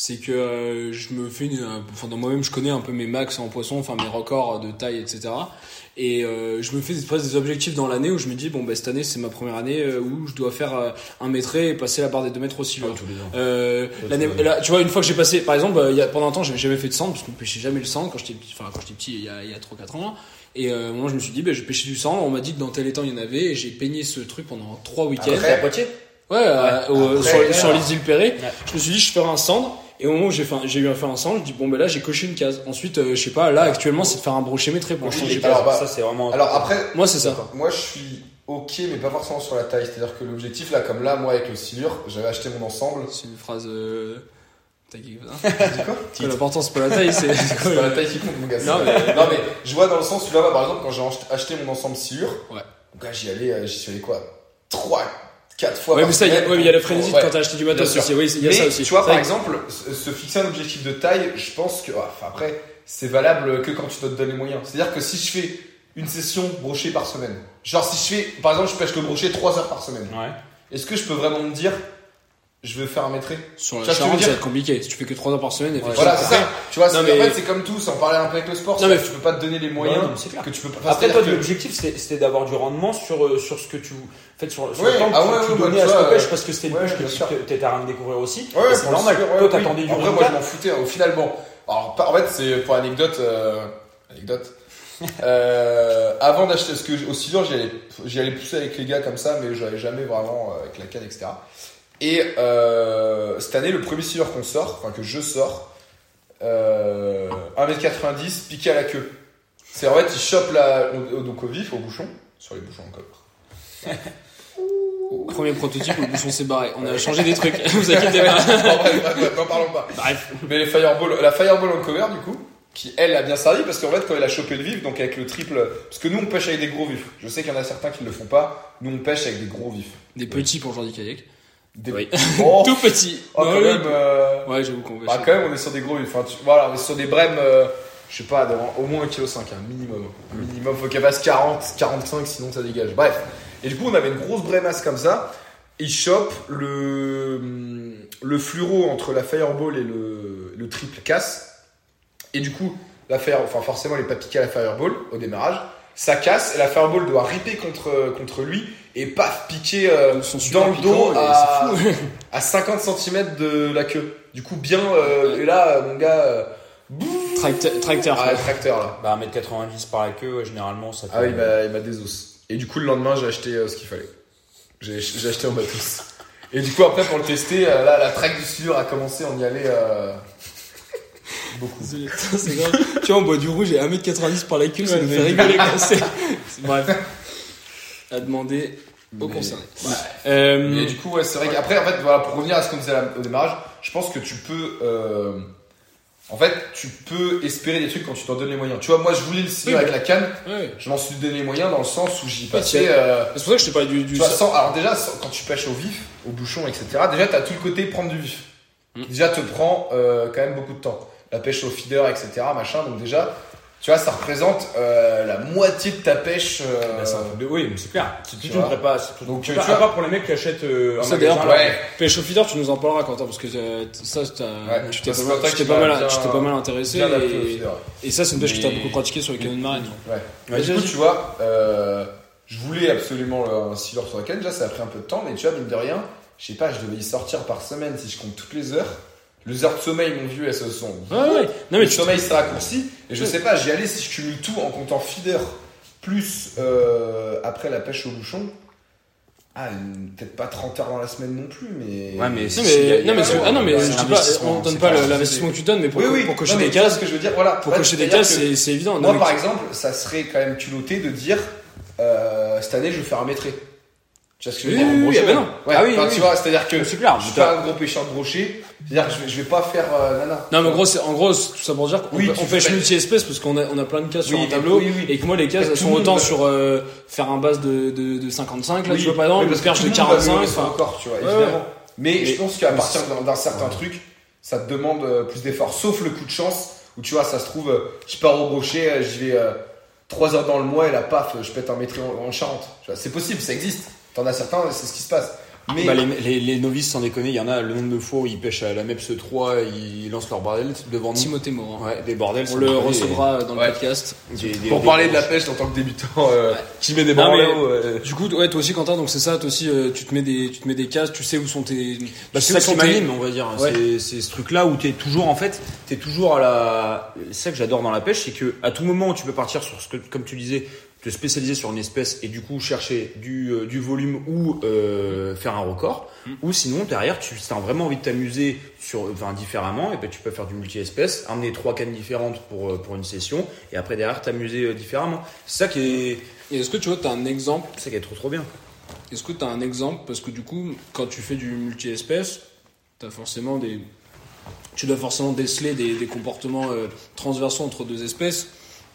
C'est que euh, je me fais une. Enfin, dans moi-même, je connais un peu mes max en poisson, enfin mes records de taille, etc. Et euh, je me fais des, presque des objectifs dans l'année où je me dis, bon, bah, cette année, c'est ma première année euh, où je dois faire euh, un mètre et passer la barre des 2 mètres aussi. là. tous les ans. Euh, Ouais, l'année- là, tu vois, une fois que j'ai passé, par exemple, euh, il y a, pendant un temps, j'avais jamais fait de cendre parce qu'on pêchait jamais le cendre quand j'étais petit, enfin, quand j'étais petit, il y a, il y a 3-4 ans. là. Et euh, moi, je me suis dit, bah, je vais pêcher du cendre. On m'a dit que dans tel étang, il y en avait et j'ai peigné ce truc pendant 3 week-ends. Après, à Poitiers? Ouais, euh, Après, sur, ouais. sur les îles. Ouais. Je me suis dit, je ferai un cendre. Et au moment où j'ai fait, un- j'ai eu à faire un cendre, je dis, bon, ben là, j'ai coché une case. Ensuite, euh, je sais pas, là, actuellement, c'est de faire un brochet métré pour Oui, j'ai alors, pas- bah, ça c'est vraiment. Alors après, Moi, c'est ça. moi je suis ok, mais pas forcément sur la taille. C'est-à-dire que l'objectif, là, comme là, moi avec le silure, j'avais acheté mon ensemble. C'est une phrase, euh... t'as hein Dis quoi L'important, c'est pas la taille, c'est. C'est pas la taille qui compte, mon gars. Non, mais je vois dans le sens où là, par exemple, quand j'ai ach- acheté mon ensemble silure, Ouais. donc là, j'y allais, euh, j'y suis allé quoi 3, 4 fois Ouais, par mais ça, il semaine. ouais, il y a la frénésie Ouais. quand t'as acheté du matos aussi. Oui, il y a mais, ça aussi. Tu vois, par exemple, se, fixer un objectif de taille, je pense que. ah, Enfin, après, c'est valable que quand tu te donnes les moyens. C'est-à-dire que si je fais une session brochet par semaine, genre si je fais, par exemple, je pêche le brochet 3 heures par semaine, est-ce que je peux vraiment me dire, je veux faire un métré que Sur Tu la que veux Charente, dire ça va être compliqué. Si tu fais que 3 heures par semaine, effectivement. Voilà, c'est ça. Tu vois, Non, c'est- mais- en fait, c'est comme tout, en parler un peu avec le sport. Non, mais- que tu peux pas te donner les moyens non, clair. que tu peux pas. Après, toi, que- l'objectif, c'était d'avoir du rendement sur, euh, sur ce que tu. En fait, sur, sur Ouais, le temps que ah tu- ouais, tu, ouais, donnais bah, à tu parce que c'était une ouais, pêche que tu t'étais à rien de découvrir aussi. Ouais, c'est pour normal. Toi, t'attendais du Après, moi, je m'en foutais. Au final, bon. Alors, en fait, c'est pour anecdote. euh, anecdote. Euh, avant d'acheter, parce que au silure, j'y allais, j'y allais pousser avec les gars comme ça, mais j'avais jamais vraiment euh, avec la canne, etc. Et euh, cette année, le premier silure qu'on sort, enfin que je sors, euh, 1m90, piqué à la queue. C'est en fait, il chope la, au- donc au vif, au bouchon, sur les bouchons encore. Premier prototype, le bouchon s'est barré. On a changé des trucs. Vous inquiétez pas. N'en parlons pas. Bref. Mais les Fireball, la Fireball en cover du coup, qui elle a bien servi parce qu'en fait quand elle a chopé le vif, donc avec le triple, parce que nous on pêche avec des gros vifs. Je sais qu'il y en a certains qui ne le font pas. Nous on pêche avec des gros vifs. Des petits pour Jordi Kayak. Des... Oui. Oh, Tout petit. oh, quand Ouais, même, euh, Ouais, j'avoue qu'on va. bah, quand même on est sur des gros. Enfin, tu- voilà, on est sur des brèmes, euh, je sais pas, au moins 1,5 kg, un minimum. Un minimum, faut qu'elle passe 40, 45 sinon ça dégage. Bref. Et du coup on avait une grosse brémasse comme ça. Il chope le, le fluoro entre la Fireball et le, le triple casse. Et du coup, la fire, enfin forcément il est pas piqué à la fireball au démarrage. Ça casse et la fireball doit ripper contre, contre lui et paf, piquer euh, dans le dos à, à 50 cm de la queue. Du coup, bien, euh, et là, euh, mon gars, euh, Tracteur. tracteur. ah, le tracteur là. Bah 1m90 par la queue, ouais, généralement ça Ah oui, il fait- m'a, il m'a des os. Et du coup, le lendemain, j'ai acheté euh, ce qu'il fallait. J'ai, j'ai acheté en matos. Et du coup, après, pour le tester, euh, là, la traque du sueur a commencé, on y allait euh, beaucoup. C'est grave. tu vois, on boit du rouge et 1m90 par la queue, ça nous fait rigoler. quoi. C'est- Bref. À demander aux Mais- concernés. Ouais. Euh, Mais du coup, ouais, c'est vrai qu'après, en fait, voilà, pour revenir à ce qu'on disait au démarrage, je pense que tu peux. euh, en fait, tu peux espérer des trucs quand tu t'en donnes les moyens. Tu vois, moi, je voulais le signer Oui, avec la canne, je m'en suis donné les moyens dans le sens où j'y passais. euh, C'est pour ça que je t'ai parlé du. du Tu vois, sans- alors déjà, sans- quand tu pêches au vif, au bouchon, etc., déjà, tu as tout le côté prendre du vif. Mm. Déjà, te prend euh, quand même beaucoup de temps. La pêche au feeder, etc., machin. Donc déjà, tu vois, ça représente euh, la moitié de ta pêche. euh, Bah, c'est un truc de- Oui, mais c'est clair. C'est Tu toute une prépa. c'est tout- Donc, tu euh, tu vois- part pour les mecs qui achètent euh, un Ça, magasin, ouais. Pêche au feeder, tu nous en parleras, Quentin, parce que euh, ça, Ouais, tu t'es pas, que mal- tu pas, bien- tu pas intéressé. bien adapté au Et, feeder. et ça, c'est une pêche que tu as beaucoup pratiqué sur les canons de marine. Ouais. Du coup, tu vois, euh, je voulais absolument le- un sealer sur la canne. Déjà, ça a pris un peu de temps, mais tu vois, mine de rien, je sais pas, je devais y sortir par semaine si je compte toutes les heures. Les heures de sommeil, mon vieux, elles se sont. Ouais, ouais. Non, mais le sommeil s'est raccourci. Et je Ouais. sais pas, j'y allais si je cumule tout en comptant feeder plus euh, après la pêche au bouchon. Ah, peut-être pas 30 heures dans la semaine non plus, mais. Ouais, mais Non si, mais, non, mais, ah non, mais c'est je dis pas, on donne c'est pas l'investissement que tu donnes, mais pour, oui, oui, pour cocher non, mais des cases, ce que je veux dire, voilà. pour cocher des cases, que c'est c'est évident. Moi, par exemple, ça serait quand même culotté de dire euh, cette année, je vais faire un métré. Tu vois ce que je veux Oui, dire? oui, en oui, brochet, ah ben non. Ouais, Ah oui, enfin, oui, tu vois, c'est-à-dire que C'est clair, je suis pas un gros pêcheur de brochet. C'est-à-dire que je vais, je vais pas faire euh, nana. Non, mais en gros, c'est, en gros, tout ça pour dire qu'on Oui, on pêche multi-espèces parce qu'on a, on a plein de cases sur un tableau. Et que moi, les cases, elles sont autant sur euh, faire un base de, de, de 55, là, tu vois, par exemple, parce perche de le monde va 45. lever son enfin, corps, tu vois, évidemment. Mais, je pense qu'à partir d'un, certain truc, ça te demande euh, plus d'efforts. Sauf le coup de chance, où tu vois, ça se trouve, euh, je pars au brochet, euh, j'y vais 3 heures dans le mois, et là, paf, je pète un métré en, en Charente. C'est possible, ça existe. T'en as certains, c'est ce qui se passe. Mais Bah, les, les, les novices, sans déconner, il y en a le nombre de fois où ils pêchent à la MEPS 3, ils lancent leur bordel devant nous. Timothée Morin. Ouais, des bordels. On le recevra dans le Ouais. podcast. des- des- pour des- parler de la pêche en tant que débutant, euh, qui met des euh, Du coup, ouais, toi aussi, Quentin, donc c'est ça, toi aussi, euh, tu te mets des, tu te mets des cases, tu sais où sont tes, Bah, c'est ça qui m'anime, on va dire. Ouais. C'est- C'est ce truc-là où t'es toujours, en fait, t'es toujours à la. C'est ça que j'adore dans la pêche, c'est que à tout moment, tu peux partir sur ce que, comme tu disais, te spécialiser sur une espèce et du coup chercher du, euh, du volume ou euh, faire un record. Mm. Ou sinon, derrière, tu as vraiment envie de t'amuser sur, enfin, différemment, et ben tu peux faire du multi-espèce, amener trois cannes différentes pour, euh, pour une session, et après derrière t'amuser différemment. C'est ça qui est, Et est-ce que tu vois, t'as un exemple c'est ça qui est trop trop bien. Est-ce que tu as un exemple? Parce que du coup, quand tu fais du multi-espèce, tu as forcément des. Tu dois forcément déceler des, des comportements euh, transversaux entre deux espèces.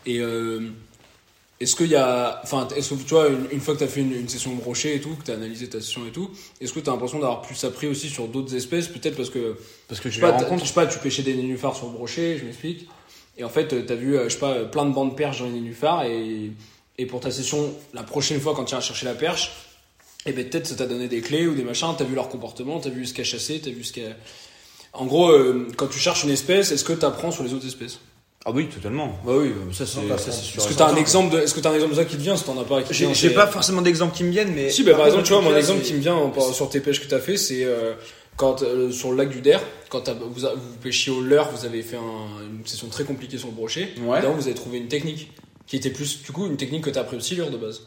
Et euh, est-ce qu'il y a. Enfin, est-ce que tu vois, une, une fois que tu as fait une, une session brochet et tout, que tu as analysé ta session et tout, est-ce que tu as l'impression d'avoir plus appris aussi sur d'autres espèces Peut-être parce que. Parce que Je sais, les pas, je sais pas, tu pêchais des nénuphars sur le brochet, je m'explique. Et en fait, tu as vu, euh, je sais pas, plein de bandes perches dans les nénuphars. Et, et pour ta session, la prochaine fois, quand tu iras chercher la perche, et ben peut-être ça t'a donné des clés ou des machins, t'as vu leur comportement, t'as vu ce qu'a chassé, t'as vu ce qu'a. En gros, euh, quand tu cherches une espèce, est-ce que t'apprends sur les autres espèces? Ah oui, totalement. Bah oui, ça c'est c'est sûr. Est-ce que t'as un exemple de, est-ce que t'as un exemple de ça qui te vient si t'en as pas qui te J'ai vient, j'ai c'est- pas forcément d'exemple qui me viennent, mais. Si, bah, par exemple, tu vois, mon exemple qui me vient en- par- sur tes pêches que t'as fait, c'est euh, quand euh, sur le lac du Der, quand t'as- vous, a- vous pêchiez au leurre, vous avez fait un- une session très compliquée sur le brochet. Ouais. Là, vous avez trouvé une technique qui était plus, du coup, une technique que t'as appris au silure de base.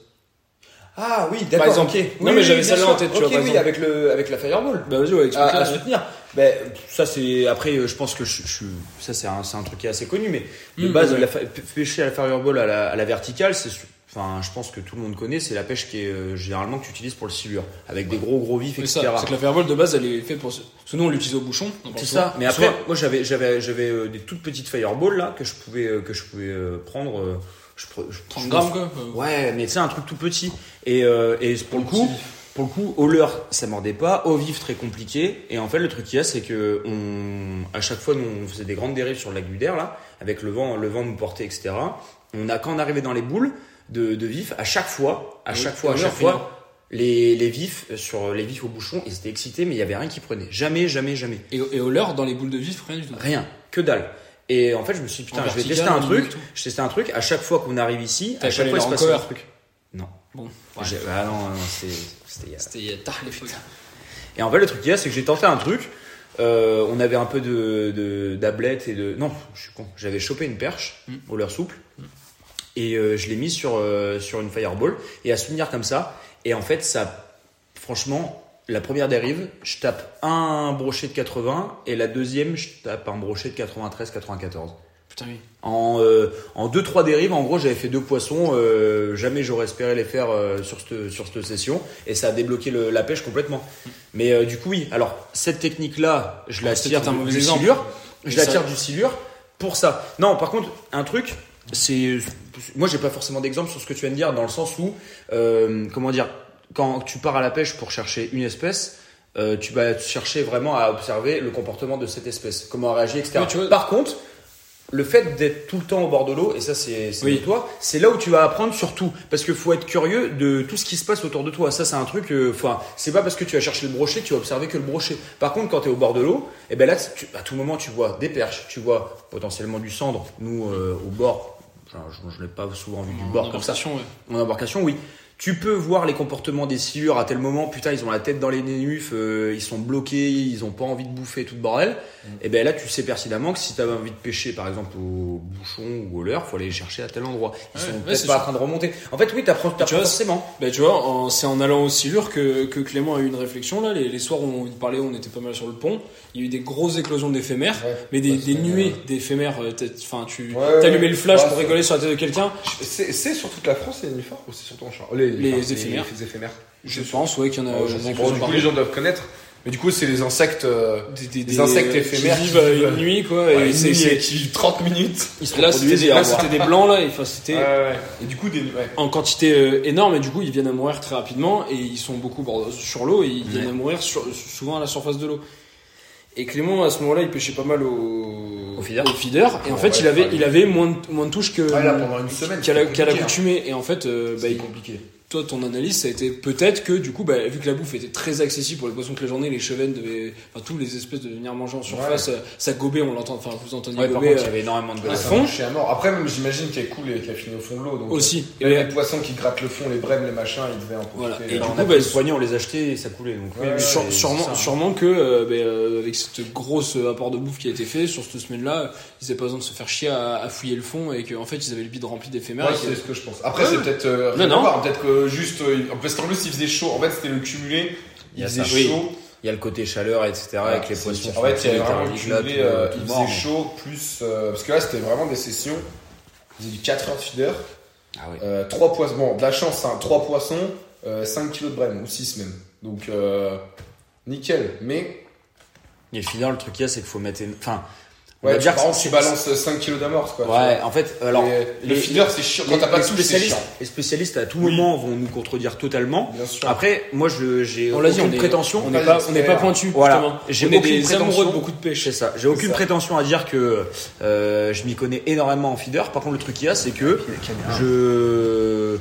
Ah oui, Par d'accord. exemple. ok. Non, Oui, mais oui, j'avais celle-là en tête, tu vois, Ok, par oui, exemple. avec le avec la fireball. Bah vas-y, ouais, À, à soutenir. Ben, ça c'est après je pense que je, je- ça c'est un, c'est un truc qui est assez connu mais de Mm, base ouais. la fa- pêcher à la fireball à la, à la verticale c'est enfin je pense que tout le monde connaît c'est la pêche qui est euh, généralement que tu utilises pour le silure avec des gros gros vifs C'est etc. c'est que la fireball de base, elle est faite pour. Nous, on l'utilise au bouchon. C'est ça. Mais après, moi j'avais j'avais j'avais euh, des toutes petites fireballs là que je pouvais euh, que je pouvais prendre. je, je- 30 je- grammes, quoi. Ouais, mais sais un truc tout petit. Et euh, et pour le coup, pour le coup, au leurre ça mordait pas, au vif très compliqué. Et en fait le truc qu'il y a c'est que on à chaque fois nous on faisait des grandes dérives sur le lac du Der là, avec le vent le vent nous portait etc. On a quand on arrivait dans les boules de, de vif, à chaque fois, à Oui, chaque fois, à chaque fois. Les, les vifs euh, sur les vifs au bouchon, ils étaient excités, mais il y avait rien qui prenait. Jamais, jamais, jamais. Et, et au leurre, dans les boules de vif, rien du tout. Rien, que dalle. Et en fait, je me suis dit, putain, En je vais tester un truc. Je testais un truc. À chaque fois qu'on arrive ici, à chaque fois, il se passe un truc. Bon, ouais. Ah non, non, c'était il y a- C'était tard les fêtes. Et en fait, le truc qu'il y a, c'est que j'ai tenté un truc. Euh, on avait un peu de, de d'ablette et de. Non, je suis con. J'avais chopé une perche Mm. au leurre souple et euh, je l'ai mis sur euh, sur une fireball et à souvenir comme ça. Et en fait, ça, franchement, la première dérive, je tape un brochet de 80 et la deuxième, je tape un brochet de 93, 94. Putain, oui. En, euh, en deux trois dérives, en gros, j'avais fait deux poissons. euh, jamais j'aurais espéré les faire euh, sur cette sur cette session, et ça a débloqué le- la pêche complètement. Mais euh, du coup, oui. Alors cette technique-là, je la C'est tire un du, mauvais du exemple. silure. Je la ça- tire du silure pour ça. Non, par contre, un truc, c'est moi, j'ai pas forcément d'exemple sur ce que tu viens de dire, dans le sens où, euh, comment dire, quand tu pars à la pêche pour chercher une espèce. tu vas chercher vraiment à observer le comportement de cette espèce, comment elle réagit, etc. Tu Par contre, le fait d'être tout le temps au bord de l'eau, et ça c'est c'est Oui. de toi, c'est là où tu vas apprendre sur tout. Parce qu'il faut être curieux de tout ce qui se passe autour de toi. Ça c'est un truc, euh, enfin, c'est pas parce que tu vas chercher le brochet que tu vas observer que le brochet. Par contre, quand tu es au bord de l'eau, et ben là, tu- à tout moment, tu vois des perches, tu vois potentiellement du cendre. Nous, euh, au bord, je, je l'ai pas souvent vu du bord comme ça. ouais. En embarcation, oui. Tu peux voir les comportements des silures à tel moment, putain, ils ont la tête dans les nénufs, euh, ils sont bloqués, ils ont pas envie de bouffer tout le bordel. Et ben là, tu sais pertinemment que si tu avais envie de pêcher, par exemple, au bouchon ou au leurre, faut aller les chercher à tel endroit. Ils Ouais, sont ouais, peut-être c'est pas en train de remonter. En fait, oui, t'apprends, Tu t'apprends vois, forcément. Bah, tu vois, en- c'est en allant au silure que, que Clément a eu une réflexion là. Les, les soirs où on parlait, on était pas mal sur le pont. Il y a eu des grosses éclosions d'éphémères, Ouais. mais des, c'est- nuées d'éphémères. euh, Enfin, tu ouais. le flash Ouais, pour c'est- rigoler sur la tête de quelqu'un. C'est c'est sur toute la France les nénuphars ou c'est surtout en Charente les, Les enfin, éphémères. Les, éphémères. Je pense, ouais, qu'il y en a. Oh, sais pas, éclosions du coup, les gens doivent connaître. Mais du coup, c'est les insectes. euh, des, des- des des- insectes qui éphémères vivent qui euh, vivent- une nuit quoi. ouais, et une c'est- qui vivent 30 minutes. Ils se Là, c'était des, au là, revoir. c'était des blancs là. et, Enfin, c'était Ouais, ouais. Et du coup, des. Ouais. en quantité euh, énorme et du coup ils viennent à mourir très rapidement et ils sont beaucoup sur l'eau et ils viennent à mourir sur- souvent à la surface de l'eau. Et Clément à ce moment-là il pêchait pas mal au, Au feeder. feeder, et en fait ouais, il avait ouais. il avait moins de, moins de touches que Ah, là, pendant une semaine, qu'à hein. l'accoutumée et en fait euh, bah, il- compliqué. Toi ton analyse ça a été peut-être que du coup bah, vu que la bouffe était très accessible pour les poissons que la journée les chevennes devaient enfin tous les espèces de venir manger en surface euh, ça gobait on l'entend enfin vous entendez Ouais, contre, il y euh, avait énormément de à fond. À mort. Après, même, j'imagine qu'il y a cool et qu'il a fini au fond de l'eau. donc, aussi euh, et, Les poissons qui grattent le fond, les brèmes, les machins, ils devaient en Voilà. profiter. Et euh, du on coup, a bah, pris le poignet, on les achetait et ça coulait. Donc, Ouais, oui, sûrement, ça. sûrement que euh, ben, euh, avec cette grosse euh, apport de bouffe qui a été fait sur cette semaine-là, ils n'avaient pas besoin de se faire chier à, à fouiller le fond et qu'en fait ils avaient le bide rempli d'éphémères. C'est ce que je pense. Après, c'est peut-être. euh. Peut-être que juste. euh, parce qu'en plus, il faisait chaud. En fait, c'était le cumulé. Il a faisait ça. Oui. chaud. Il y a le côté chaleur, etc. avec les poissons. En fait, il y avait sont vraiment le cumulé. euh, tout il faisait chaud, plus. euh, parce que là, c'était vraiment des sessions. Il faisait du 4 heures de feeder. Ah ouais. Euh, 3 poissons. Bon, de la chance, hein, 3 poissons, euh, 5 kilos de brème, ou 6 même. Donc, euh, nickel. Mais. Et finalement, le truc qu'il y a, c'est qu'il faut mettre. Enfin, on Ouais, dire par que contre, tu balances 5 kilos d'amorce, quoi. Ouais, en fait, alors. le feeder, c'est chiant. Quand les- t'as pas de touche, c'est spécialistes, chiant. les spécialistes à tout Oui. moment vont nous contredire totalement. Bien sûr. Après, moi, je j'ai on l'a dit, aucune on est, prétention. on n'est pas, on n'est pas pointu. Voilà. J'ai aucune des prétention. amoureux de beaucoup de pêche. C'est ça. J'ai aucune ça. prétention à dire que euh, je m'y connais énormément en feeder. Par contre, le truc qu'il y a, c'est que je,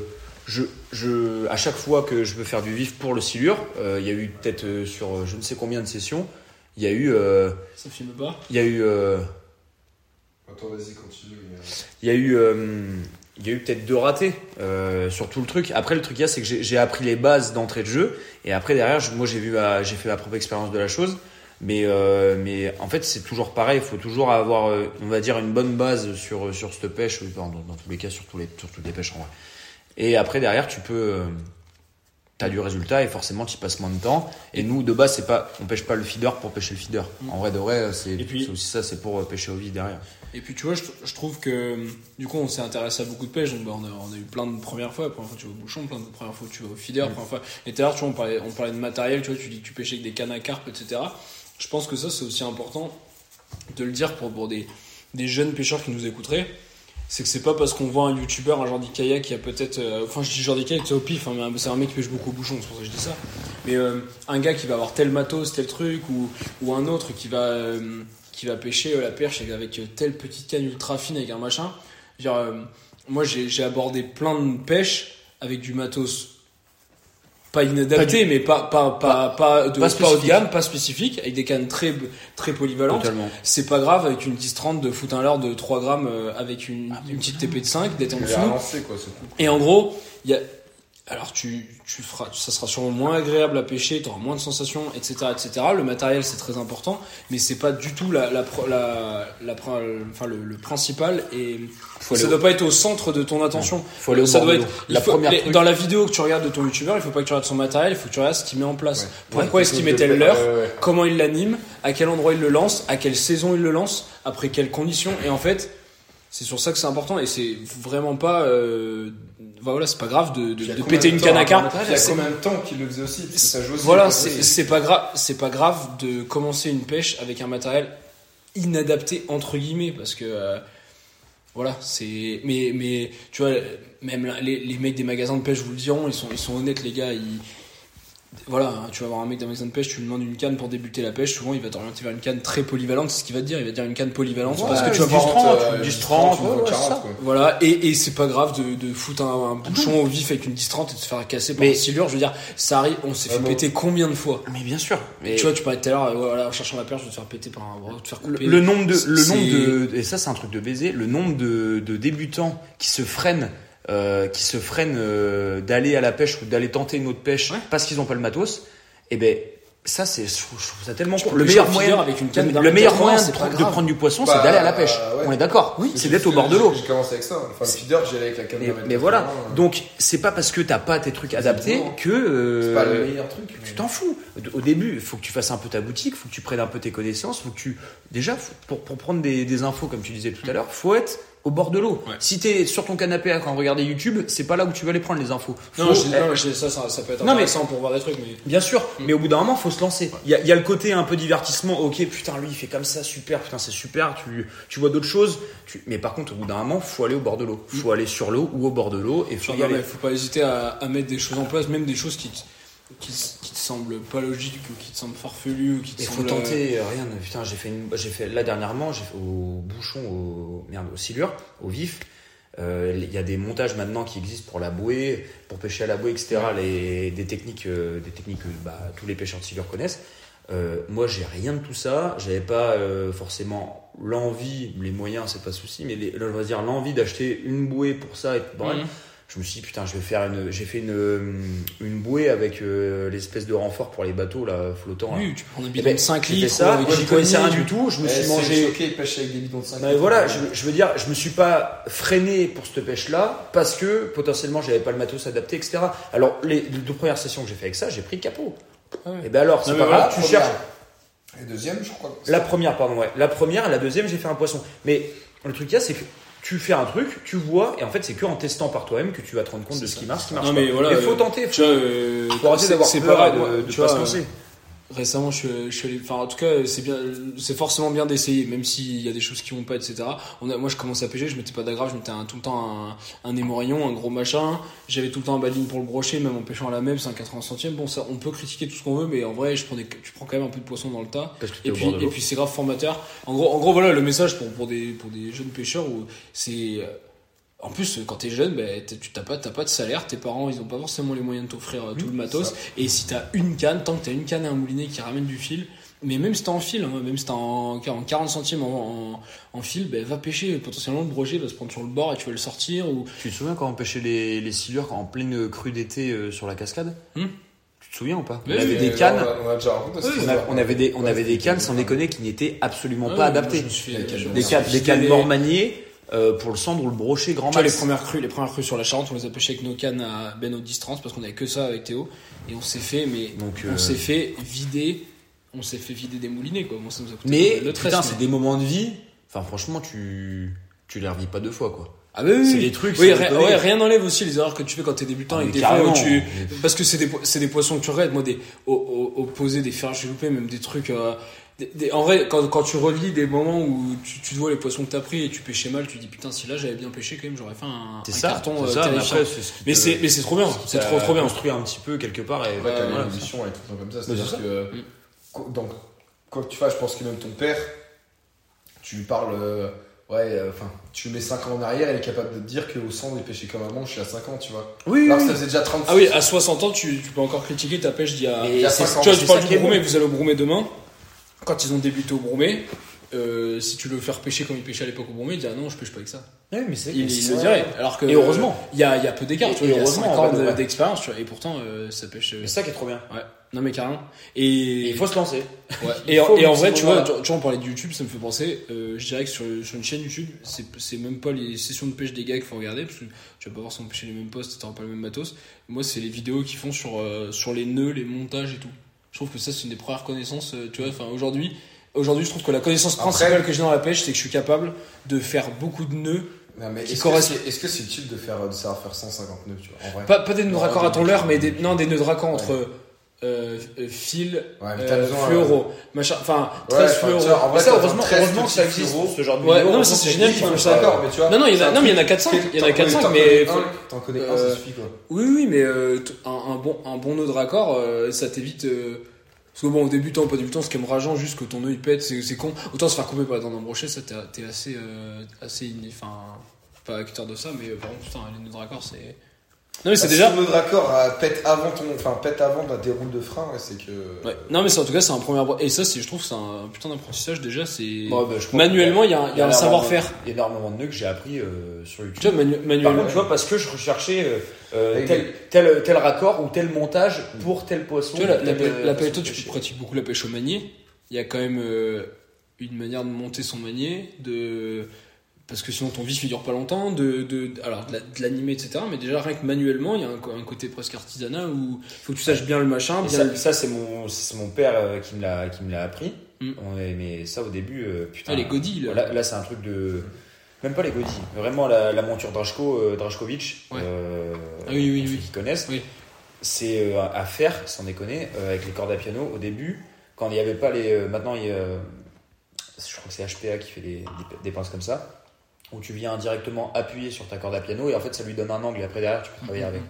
je, je, à chaque fois que je veux faire du vif pour le silure, euh, il y a eu peut-être euh, sur euh, je ne sais combien de sessions, il y a eu, euh, Ça filme pas. il y a eu, euh, Attends, vas-y, continue. euh, il y a eu, euh, il y a eu peut-être deux ratés euh, sur tout le truc. Après, le truc qu'il y a, c'est que j'ai appris les bases d'entrée de jeu, et après derrière, je- moi j'ai vu, ma- j'ai fait ma propre expérience de la chose. Mais, euh, mais en fait, c'est toujours pareil. Il faut toujours avoir, euh, on va dire, une bonne base sur, sur cette pêche, euh, dans, dans tous les cas, sur, tous les, sur toutes les pêches en vrai. Et après, derrière, tu peux. T'as du résultat et forcément, tu passes moins de temps. Et nous, de base, c'est pas, on pêche pas le feeder pour pêcher le feeder. En vrai, de vrai, c'est aussi ça, c'est pour euh, pêcher au vide derrière. Et puis tu vois, je, je trouve que du coup on s'est intéressé à beaucoup de pêche, donc bah, on, a, on a eu plein de premières fois. La première fois tu vas au bouchon, plein de premières fois tu vas au feeder, première fois. Et tout à l'heure tu vois, on parlait, on parlait de matériel, tu vois, tu dis que tu pêchais avec des cannes à carpe, etc. Je pense que ça c'est aussi important de le dire pour, pour des, des jeunes pêcheurs qui nous écouteraient. C'est que c'est pas parce qu'on voit un youtubeur, un Jordi Kayak qui a peut-être. euh, enfin, je dis Jordi Kayak, c'est au pif, hein, c'est un mec qui pêche beaucoup au bouchon, c'est pour ça que je dis ça. Mais euh, un gars qui va avoir tel matos, tel truc, ou, ou un autre qui va, euh, qui va pêcher la perche avec telle petite canne ultra fine avec un machin. Dire, moi j'ai abordé plein de pêches avec du matos pas inadapté, mais pas pas pas pas, de, pas pas haut de gamme, pas spécifique, avec des cannes très très polyvalentes. C'est pas grave avec une 10-30 de foot un leurre de 3 grammes euh, avec une, Ah, une petite TP de 5, d'être en dessous. lancé, quoi. Et en gros, il y a, alors tu, tu feras, ça sera sûrement moins agréable à pêcher, tu auras moins de sensations, etc., etc. Le matériel c'est très important, mais c'est pas du tout la, la, la, la, enfin le, le principal et Faut ça doit pas être au centre de ton attention. Faut aller ça doit être, La faut- première les- truc- dans la vidéo que tu regardes de ton youtubeur, il faut pas que tu regardes son matériel, il faut que tu regardes ce qu'il met en place. Ouais. Pourquoi est-ce qu'il met tel Ouais, leurre, ouais, ouais. comment il l'anime, à quel endroit il le lance, à quelle saison il le lance, après quelles conditions. Et en fait, c'est sur ça que c'est important et c'est vraiment pas. Euh, bah voilà, c'est pas grave de, de, de péter une matériel Il y a combien de temps qu'il le faisait aussi? Parce que ça joue aussi. Voilà, c'est pas grave, c'est pas grave de commencer une pêche avec un matériel inadapté entre guillemets parce que euh, voilà, c'est mais mais tu vois même les, les mecs des magasins de pêche vous le diront, ils sont ils sont honnêtes les gars, ils voilà, hein, tu vas voir un mec d'un magasin de pêche, tu lui demandes une canne pour débuter la pêche, souvent il va t'orienter vers une canne très polyvalente, c'est ce qu'il va te dire, il va te dire une canne polyvalente parce que tu vas une pouvoir 10-30, euh, une 10-30, 10-30, ouais, ouais, 40, ça. quoi. voilà, et, et c'est pas grave de, de foutre un, un bouchon au vif avec une 10-30 et de se faire casser par Mais- un silure. Je veux dire, ça arrive, on s'est Ah fait bon. péter combien de fois? Mais bien sûr. Mais Tu vois, tu parlais tout à l'heure, euh, voilà, en cherchant la perche, je vais te faire péter par un bras, te faire le, couper. le nombre de, le nombre de, et ça c'est un truc de baiser, le nombre de, de débutants qui se freinent, euh, qui se freinent euh, d'aller à la pêche ou d'aller tenter une autre pêche Ouais. parce qu'ils ont pas le matos, et ben ça c'est, je trouve ça tellement con. Le meilleur en moyen, avec une canne le, meilleur moyen 80, de, prendre du poisson, Bah, c'est d'aller à la pêche. ouais. On est d'accord. Oui, c'est d'être au bord de l'eau. J'ai commencé avec ça. Enfin, le feeder, j'y allais avec la canne Mais, voilà. 80, euh, Donc c'est pas parce que t'as pas tes trucs adaptés que euh, c'est pas le meilleur truc. tu t'en fous. Au début, il faut que tu fasses un peu ta boutique, il faut que tu prennes un peu tes connaissances, faut que tu déjà faut- pour, pour prendre des, des infos comme tu disais tout à l'heure, faut être au bord de l'eau. Ouais. Si t'es sur ton canapé à regarder YouTube, c'est pas là où tu vas les prendre les infos. Non, Faut- dis ça, ça, ça peut être Non, mais- intéressant pour voir des trucs, mais. Bien sûr, mais au bout d'un moment, faut se lancer. Il y a, il y a le côté un peu divertissement. Ok, putain, lui, il fait comme ça, super, putain, c'est super. Tu, tu vois d'autres choses. Tu... Mais par contre, au bout d'un moment, faut aller au bord de l'eau. Faut aller sur l'eau ou au bord de l'eau et faut y aller. mais faut pas hésiter à, à mettre des choses en place, même des choses qui qui, te- qui te semblent pas logiques ou qui te semblent farfelues ou qui te Il faut semblent. tenter, euh, rien. Putain, j'ai fait une, j'ai fait là dernièrement, j'ai fait au bouchon, au merde, au silure, au vif. Euh, Il y a des montages maintenant qui existent pour la bouée, pour pêcher à la bouée, etc. Les, des techniques, euh, des techniques que bah, tous les pêcheurs de silure connaissent. Euh, moi, j'ai rien de tout ça. J'avais pas euh, forcément l'envie, les moyens, c'est pas souci, mais les, là, je vais dire l'envie d'acheter une bouée pour ça. Et, bref, Mhm. Je me suis dit putain je vais faire une j'ai fait une une bouée avec euh, l'espèce de renfort pour les bateaux là flottants là. Oui, tu prends un Eh bidon ben, de 5 j'ai fait litres. ça j'y connaissais rien du tout je me Eh, suis mangé choqué, il pêche avec des bidons de 5 mais voilà je, je veux dire je me suis pas freiné pour cette pêche là parce que potentiellement j'avais pas le matos adapté etc alors les, les deux premières sessions que j'ai fait avec ça j'ai pris le capot Ah ouais. et ben alors c'est pas grave voilà, tu cherches Et deuxième, je crois. la première, pardon, ouais. La première, la deuxième, j'ai fait un poisson. Mais le truc qu'il y a, c'est que tu fais un truc, tu vois, et en fait, c'est que en testant par toi-même que tu vas te rendre compte de ce qui marche, ce qui marche Non, pas. mais voilà, Il faut euh, tenter, Tu vois, euh, faut arrêter c'est- d'avoir peur pas de, de tu pas vois, se lancer. Récemment, je, suis- je suis allé, enfin, en tout cas, c'est bien, c'est forcément bien d'essayer, même s'il y a des choses qui vont pas, etc. On a, moi, je commençais à pêcher, je mettais pas d'agrave, je mettais un- tout le temps un, un émorillon, un gros machin. J'avais tout le temps un baline pour le brocher, même en pêchant à la même, c'est un 80 centièmes. Bon, ça, on peut critiquer tout ce qu'on veut, mais en vrai, je prends des, tu prends quand même un peu de poisson dans le tas. Parce que t'es Et puis, et puis c'est grave formateur. En gros, en gros, voilà le message pour, pour des, pour des jeunes pêcheurs où c'est, euh, en plus, quand t'es jeune, t'as- tu t'as pas, pas de salaire, tes parents, ils ont pas forcément les moyens de t'offrir euh, tout le matos. ça. Et si t'as une canne, tant que t'as une canne et un moulinet qui ramène du fil, mais même si t'es en fil, hein, même si t'es en, en 40 centimes en, en, en fil, ben, va pêcher. Potentiellement, le brochet va se prendre sur le bord et tu vas le sortir. Ou... Tu te souviens quand on pêchait les, les silures en pleine crue d'été euh, sur la cascade. Tu te souviens ou pas? Oui, On avait des cannes. On a, on a déjà raconté cette On, a- histoire. on avait des, on Ouais, avait des c'était- cannes sans déconner qui n'étaient absolument Ouais, pas adaptées. Des cannes- Des cannes, euh, pour le cendre ou le brochet grand Tu vois, les max. premières crues, les premières crues sur la Charente, on les a pêchées avec nos cannes à Ben au distance parce qu'on avait que ça avec Théo. Et on s'est fait, mais Donc, on euh, s'est fait vider, on s'est fait vider des moulinets quoi. Bon, ça nous a coûté Mais le putain, c'est des moments de vie. Enfin, franchement, tu tu les revis pas deux fois quoi. Ah bah oui, C'est des trucs. Oui, rien, ouais, rien n'enlève aussi les erreurs que tu fais quand t'es débutant Ah, mais des fois tu, parce que c'est des, c'est des poissons que tu regardes, moi des, au, des fers loupés, même des trucs, euh, des- des- en vrai, quand, quand tu relis des moments où tu, tu vois les poissons que t'as pris et tu pêchais mal, tu dis putain, si là j'avais bien pêché quand même, j'aurais fait un, C'est un ça, carton c'est euh, ça, mais après, ce Mais te- c'est, mais c'est trop bien, c'est trop trop bien. construit un petit peu quelque part et Ouais, t'as voilà. une émission et tout le temps comme ça. C'est-à-dire c'est que, qu- donc, quoi que tu fasses, je pense que même ton père, tu lui parles euh, ouais, euh, enfin, tu mets 5 ans en arrière, elle est capable de te dire qu'au centre, il pêchait comme avant, je suis à 5 ans, tu vois. Oui, Alors que ça faisait déjà 36. Ah oui, à 60 ans, tu, tu peux encore critiquer ta pêche d'il y a. Mais il y a c'est- 5 ans. tu vois, tu parles du bon. vous allez au Broumet demain. Quand ils ont débuté au Broumet, euh, si tu le faire pêcher comme ils pêchaient à l'époque au Broumet, il dit ah non, je pêche pas avec ça. Oui, mais c'est Il, il le dirait. Alors que, Et heureusement. Il y a, il y a peu d'écart, tu vois. et Il y a heureusement, 5 en ans fait, de- ouais. d'expérience, tu vois. Et pourtant, euh, ça pêche. euh, C'est ça qui est trop bien. Ouais. Non, mais carrément. Et, Et il faut se lancer. Ouais. Il Et, en, faut et en ces vrai, tu vois, tu, tu vois, on parlait de YouTube, ça me fait penser. euh, je dirais que sur, sur une chaîne YouTube, c'est c'est même pas les sessions de pêche des gars qu'il faut regarder, parce que tu vas pas voir si on pêcher les mêmes postes, t'auras pas le même matos. Moi, c'est les vidéos qu'ils font sur, euh, sur les nœuds, les montages et tout. Je trouve que ça, c'est une des premières connaissances, euh, tu vois. Enfin, aujourd'hui, aujourd'hui, je trouve que la connaissance Après- principale que j'ai dans la pêche, c'est que je suis capable de faire beaucoup de nœuds. Non, mais est-ce que c'est est -ce c'est utile de, faire, de savoir faire 150 nœuds, tu vois, en vrai? Pas, pas des nœuds Non, raccords à ton leurre, mais des, non, des nœuds de raccord entre euh, euh, fil, Ouais, euh, fluoro, machin, enfin, Ouais, 13 enfin, fluoro. vois, en vrai, ça, heureusement, 13 heureusement que ça existe, ce genre de Ouais, vidéo. non, mais ça, c'est génial qu'ils font ça. D'accord, mais tu vois. Non, non, il y en a, non, mais il y en a truc- 4-5. Il y en a T'en connais- 4-5, t'en mais. T'en connais un, Euh, ça suffit quoi. Oui, oui, mais euh, un, bon, un bon nœud de raccord, ça t'évite. Parce que bon, au débutant, pas débutant, c'est quand même rageant, juste que ton nœud il pète, c'est con. Autant se faire couper par la dent d'un brochet, ça t'es assez. euh, assez Enfin, pas acteur de ça, mais euh, par contre, putain, les nœuds de raccord, c'est. Non, mais c'est Bah, déjà. Si le raccord euh, pète avant ton, enfin pète avant la déroule de frein, c'est que. Ouais. Non, mais c'est en tout cas, c'est un premier. Et ça, c'est- je trouve, c'est un putain d'apprentissage déjà. C'est. Ouais, bah, crois Manuellement, il y a un, il y a un énormément- savoir-faire. énormément de nœuds que j'ai appris euh, sur YouTube. Tu vois, manu- Par manuellement. contre, tu vois, parce que je recherchais euh, euh, tel, tel, tel raccord ou tel montage pour tel poisson. Tu vois, la, la, euh, pêche, de tu pêcher. pratiques beaucoup la pêche au manier. Il y a quand même euh, une manière de monter son manier, de parce que sinon ton vif il dure pas longtemps, de, de alors de la- de l'animer etc. Mais déjà rien que manuellement, il y a un, un côté presque artisanat où il faut que tu saches bien le machin, bien ça, le- ça, c'est mon, père euh, qui me l'a, appris. Mm. On est- mais ça, au début, euh, putain. Ah, les godilles, là. Là, là, c'est un truc de. Même pas les godilles. Vraiment, la, la monture Drashko, euh, Drashkovic. Ouais. euh, Ah oui, oui, pour oui. ceux qui connaissent. Oui. C'est à faire, sans déconner, avec les cordes à piano au début. Quand il n'y avait pas les. maintenant, il je crois que c'est HPA qui fait les, des, des pinces comme ça. Où tu viens directement appuyer sur ta corde à piano et en fait, ça lui donne un angle et après derrière, tu peux travailler avec.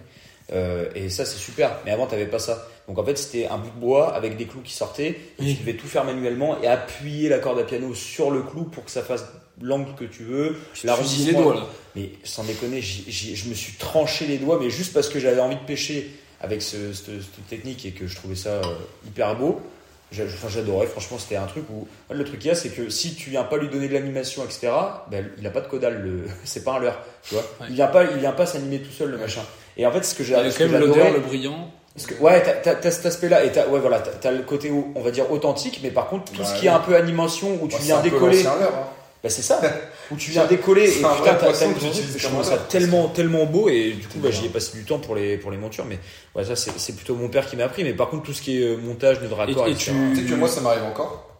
Euh, et ça, c'est super. Mais avant, t'avais pas ça. Donc en fait, c'était un bout de bois avec des clous qui sortaient. Et Oui. tu devais tout faire manuellement et appuyer la corde à piano sur le clou pour que ça fasse l'angle que tu veux. fusilles les L'arrondissement. doigts là. Mais sans déconner, je me suis tranché les doigts, mais juste parce que j'avais envie de pêcher avec ce- cette, cette technique et que je trouvais ça euh, hyper beau. J'adorais, franchement, c'était un truc où. Le truc qu'il y a, c'est que si tu viens pas lui donner de l'animation, etc., ben, il a pas de caudal, le... c'est pas un leurre, tu vois. Ouais. Il vient pas, il vient pas s'animer tout seul, le machin. Et en fait, ce que j'ai Il y a ce quand que même l'odeur, j'adorais- le brillant. parce que, ouais, t'as, cet aspect-là, et t'as, ouais, voilà, t'as, t'as le côté, on va dire, authentique, mais par contre, tout ce Ouais. qui est un peu animation, où tu Bah, c'est viens un peu Bah c'est ça, où tu viens décoller et putain t'as, je trouve ça tellement tellement beau et du coup bah, j'y ai passé du temps pour les pour les montures mais ouais ça c'est, c'est plutôt mon père qui m'a appris mais par contre tout ce qui est euh, montage de raccord Et- et tu- sais que moi ça m'arrive encore.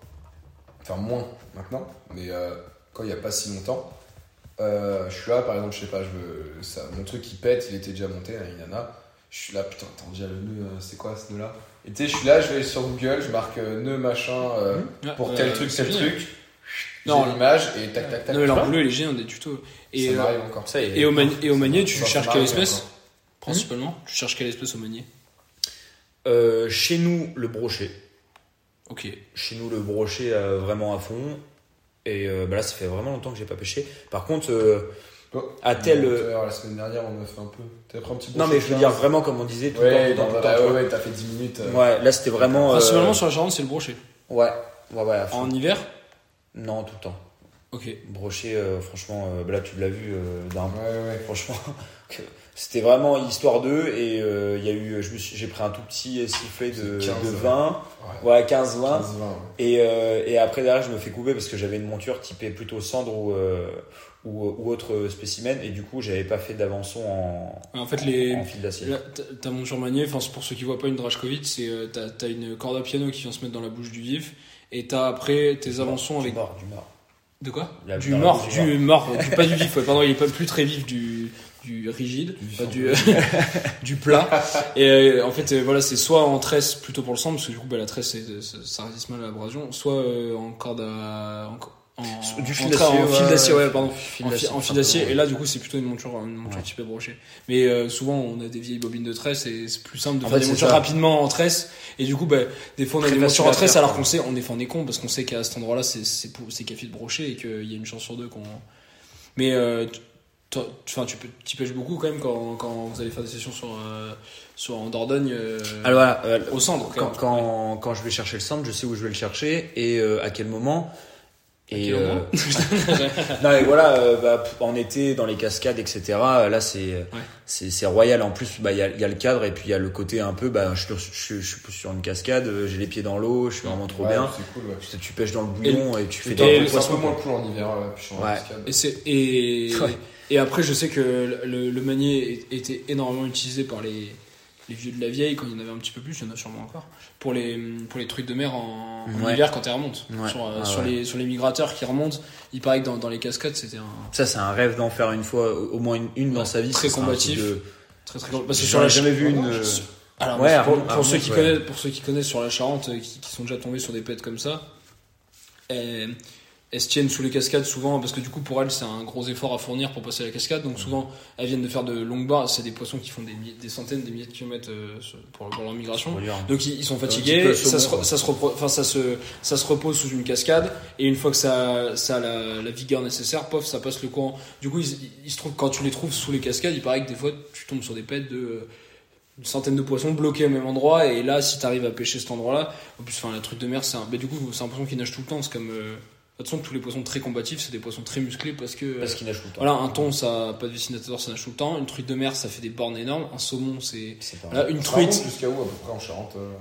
Enfin moins maintenant, mais euh, quand il n'y a pas si longtemps. euh, je suis là par exemple, je sais pas, je veux, ça, mon truc qui pète, il était déjà monté, il y en a. Je suis là, putain, attends, déjà le nœud, euh, c'est quoi ce nœud là Et tu sais, je suis là, je vais sur Google, je marque euh, nœud machin euh, Ouais, pour euh, tel truc, c'est tel truc. Non, l'image et tac tac tac. Non, mais tu vois l'enroulé, il est géant des tutos. Et, ça euh, m'arrive encore. Ça, et, au, mani- et au manier, tu cherches quelle espèce. Principalement Tu cherches quelle espèce au manier Euh, chez nous le brochet Ok. chez nous le brochet euh, vraiment à fond et euh, bah là ça fait vraiment longtemps que j'ai pas pêché par contre euh, Oh, à tel euh, La semaine dernière, on a fait un peu. T'as pris un petit non mais je veux dire vraiment comme on disait tout le Ouais, temps, dans- tout le temps, bah, tout le ouais, temps, ouais, t'as fait 10 minutes. euh, ouais là c'était vraiment euh, Principalement sur la Charente, c'est le brochet. ouais ouais ouais à fond. En hiver non tout le temps Ok. brochet euh, franchement euh, bah là tu l'as vu euh, d'un Ouais, ouais. Franchement, c'était vraiment histoire d'eux et euh, il y a eu, je me suis- j'ai pris un tout petit sifflet de, C'est 15, de ouais. 20, Ouais. ouais 15-20 15, 20, ouais. et, euh, et après derrière je me fais couper parce que j'avais une monture typée plutôt cendre ou, euh, ou, ou autre spécimen et du coup j'avais pas fait d'avançon en, En fait, les. en fil d'acier. T'as monture manier, enfin, c'est pour ceux qui voient pas une Drashkovic, c'est euh, t'as t'as une corde à piano qui vient se mettre dans la bouche du vif, et t'as après tes avançons du avec. mort, du mort. De quoi La- Du mort, du mort, du- pas du vif, ouais, pardon, il est pas plus très vif du, du rigide, Du du, du plat. Et euh, en fait, euh, voilà, c'est soit en tresse plutôt pour le sang, parce que du coup, bah, la tresse, ça ça résiste mal à l'abrasion, soit euh, en corde à, en, en, Du fil d'acier, en fil d'acier, ouais, pardon. fil en, fil d'acier. Et là, du coup, c'est plutôt une monture, une monture Ouais. typée brochée. Mais euh, souvent, on a des vieilles bobines de tresse et c'est plus simple de En faire fait, des montures ça. rapidement en tresse. Et du coup, bah, des fois, on a Très des montures en tresse faire, alors qu'on sait, on est, on est con parce qu'on sait qu'à cet endroit-là, c'est c'est café de brocher et qu'il y a une chance sur deux qu'on. Mais euh, tu- tu- enfin, tu peux, tu pêches beaucoup quand même quand, quand vous allez faire des sessions sur, euh, sur en Dordogne euh, Alors voilà, euh, au centre. quand, quand, quand je vais chercher le centre, je sais où je vais le chercher et à quel moment. Et euh, non mais voilà, euh, bah, en été dans les cascades, etc. euh, Là c'est c'est c'est royal. En plus, bah il y a, il y a le cadre et puis il y a le côté un peu, bah je, je, je, je suis sur une cascade, euh, j'ai les pieds dans l'eau, je suis vraiment trop Ouais, bien. C'est cool, ouais. Tu, tu pêches dans le bouillon et, tu fais et des C'est poissons. peu moins cool en hiver, là, suis en Ouais. cascade. Et, c'est- et, Ouais. et après, je sais que le, le manier était énormément utilisé par les, les vieux de la vieille, quand il y en avait un petit peu plus, il y en a sûrement encore, pour les, pour les trucs de mer en, en Ouais. hiver quand elles remontent. Ouais. Sur, euh, Ah sur ouais. les, sur les migrateurs qui remontent, il paraît que dans, dans les cascades, c'était un Ça c'est un rêve d'en faire une fois, au moins une, une dans sa vie. très combatif. de- très très Parce que sur la jamais vu Ah une. euh, je- Alors, Ouais, pour, ceux qui connaissent, pour ceux qui connaissent sur la Charente, euh, qui, qui sont déjà tombés sur des pets comme ça, elles se tiennent sous les cascades souvent parce que du coup pour elles c'est un gros effort à fournir pour passer la cascade. Donc souvent elles viennent de faire de longues barres. C'est des poissons qui font des, milliers- des centaines, des milliers de kilomètres euh, pour, pour leur migration. Donc ils, ils sont fatigués, ça, se, ça, se repro- enfin, ça, se, ça se repose sous une cascade, et une fois que ça, ça a la, la vigueur nécessaire, pof, ça passe le courant. Du coup, ils, ils se trouvent, quand tu les trouves sous les cascades, il paraît que des fois tu tombes sur des pets de euh, une centaine de poissons bloqués au même endroit, et là, si tu arrives à pêcher cet endroit-là, en plus, enfin, la truc de mer, c'est un. Mais du coup, c'est un poisson qui nage tout le temps, c'est comme. euh, de toute façon, tous les poissons très combatifs, c'est des poissons très musclés parce que. Parce qu'il nage tout le temps. voilà, un thon, ça pas de dessinateur, ça nage tout le temps. Une truite de mer, ça fait des bornes énormes. Un saumon, c'est. C'est pas Voilà, une truite. Jusqu'à où à peu près en Charente euh.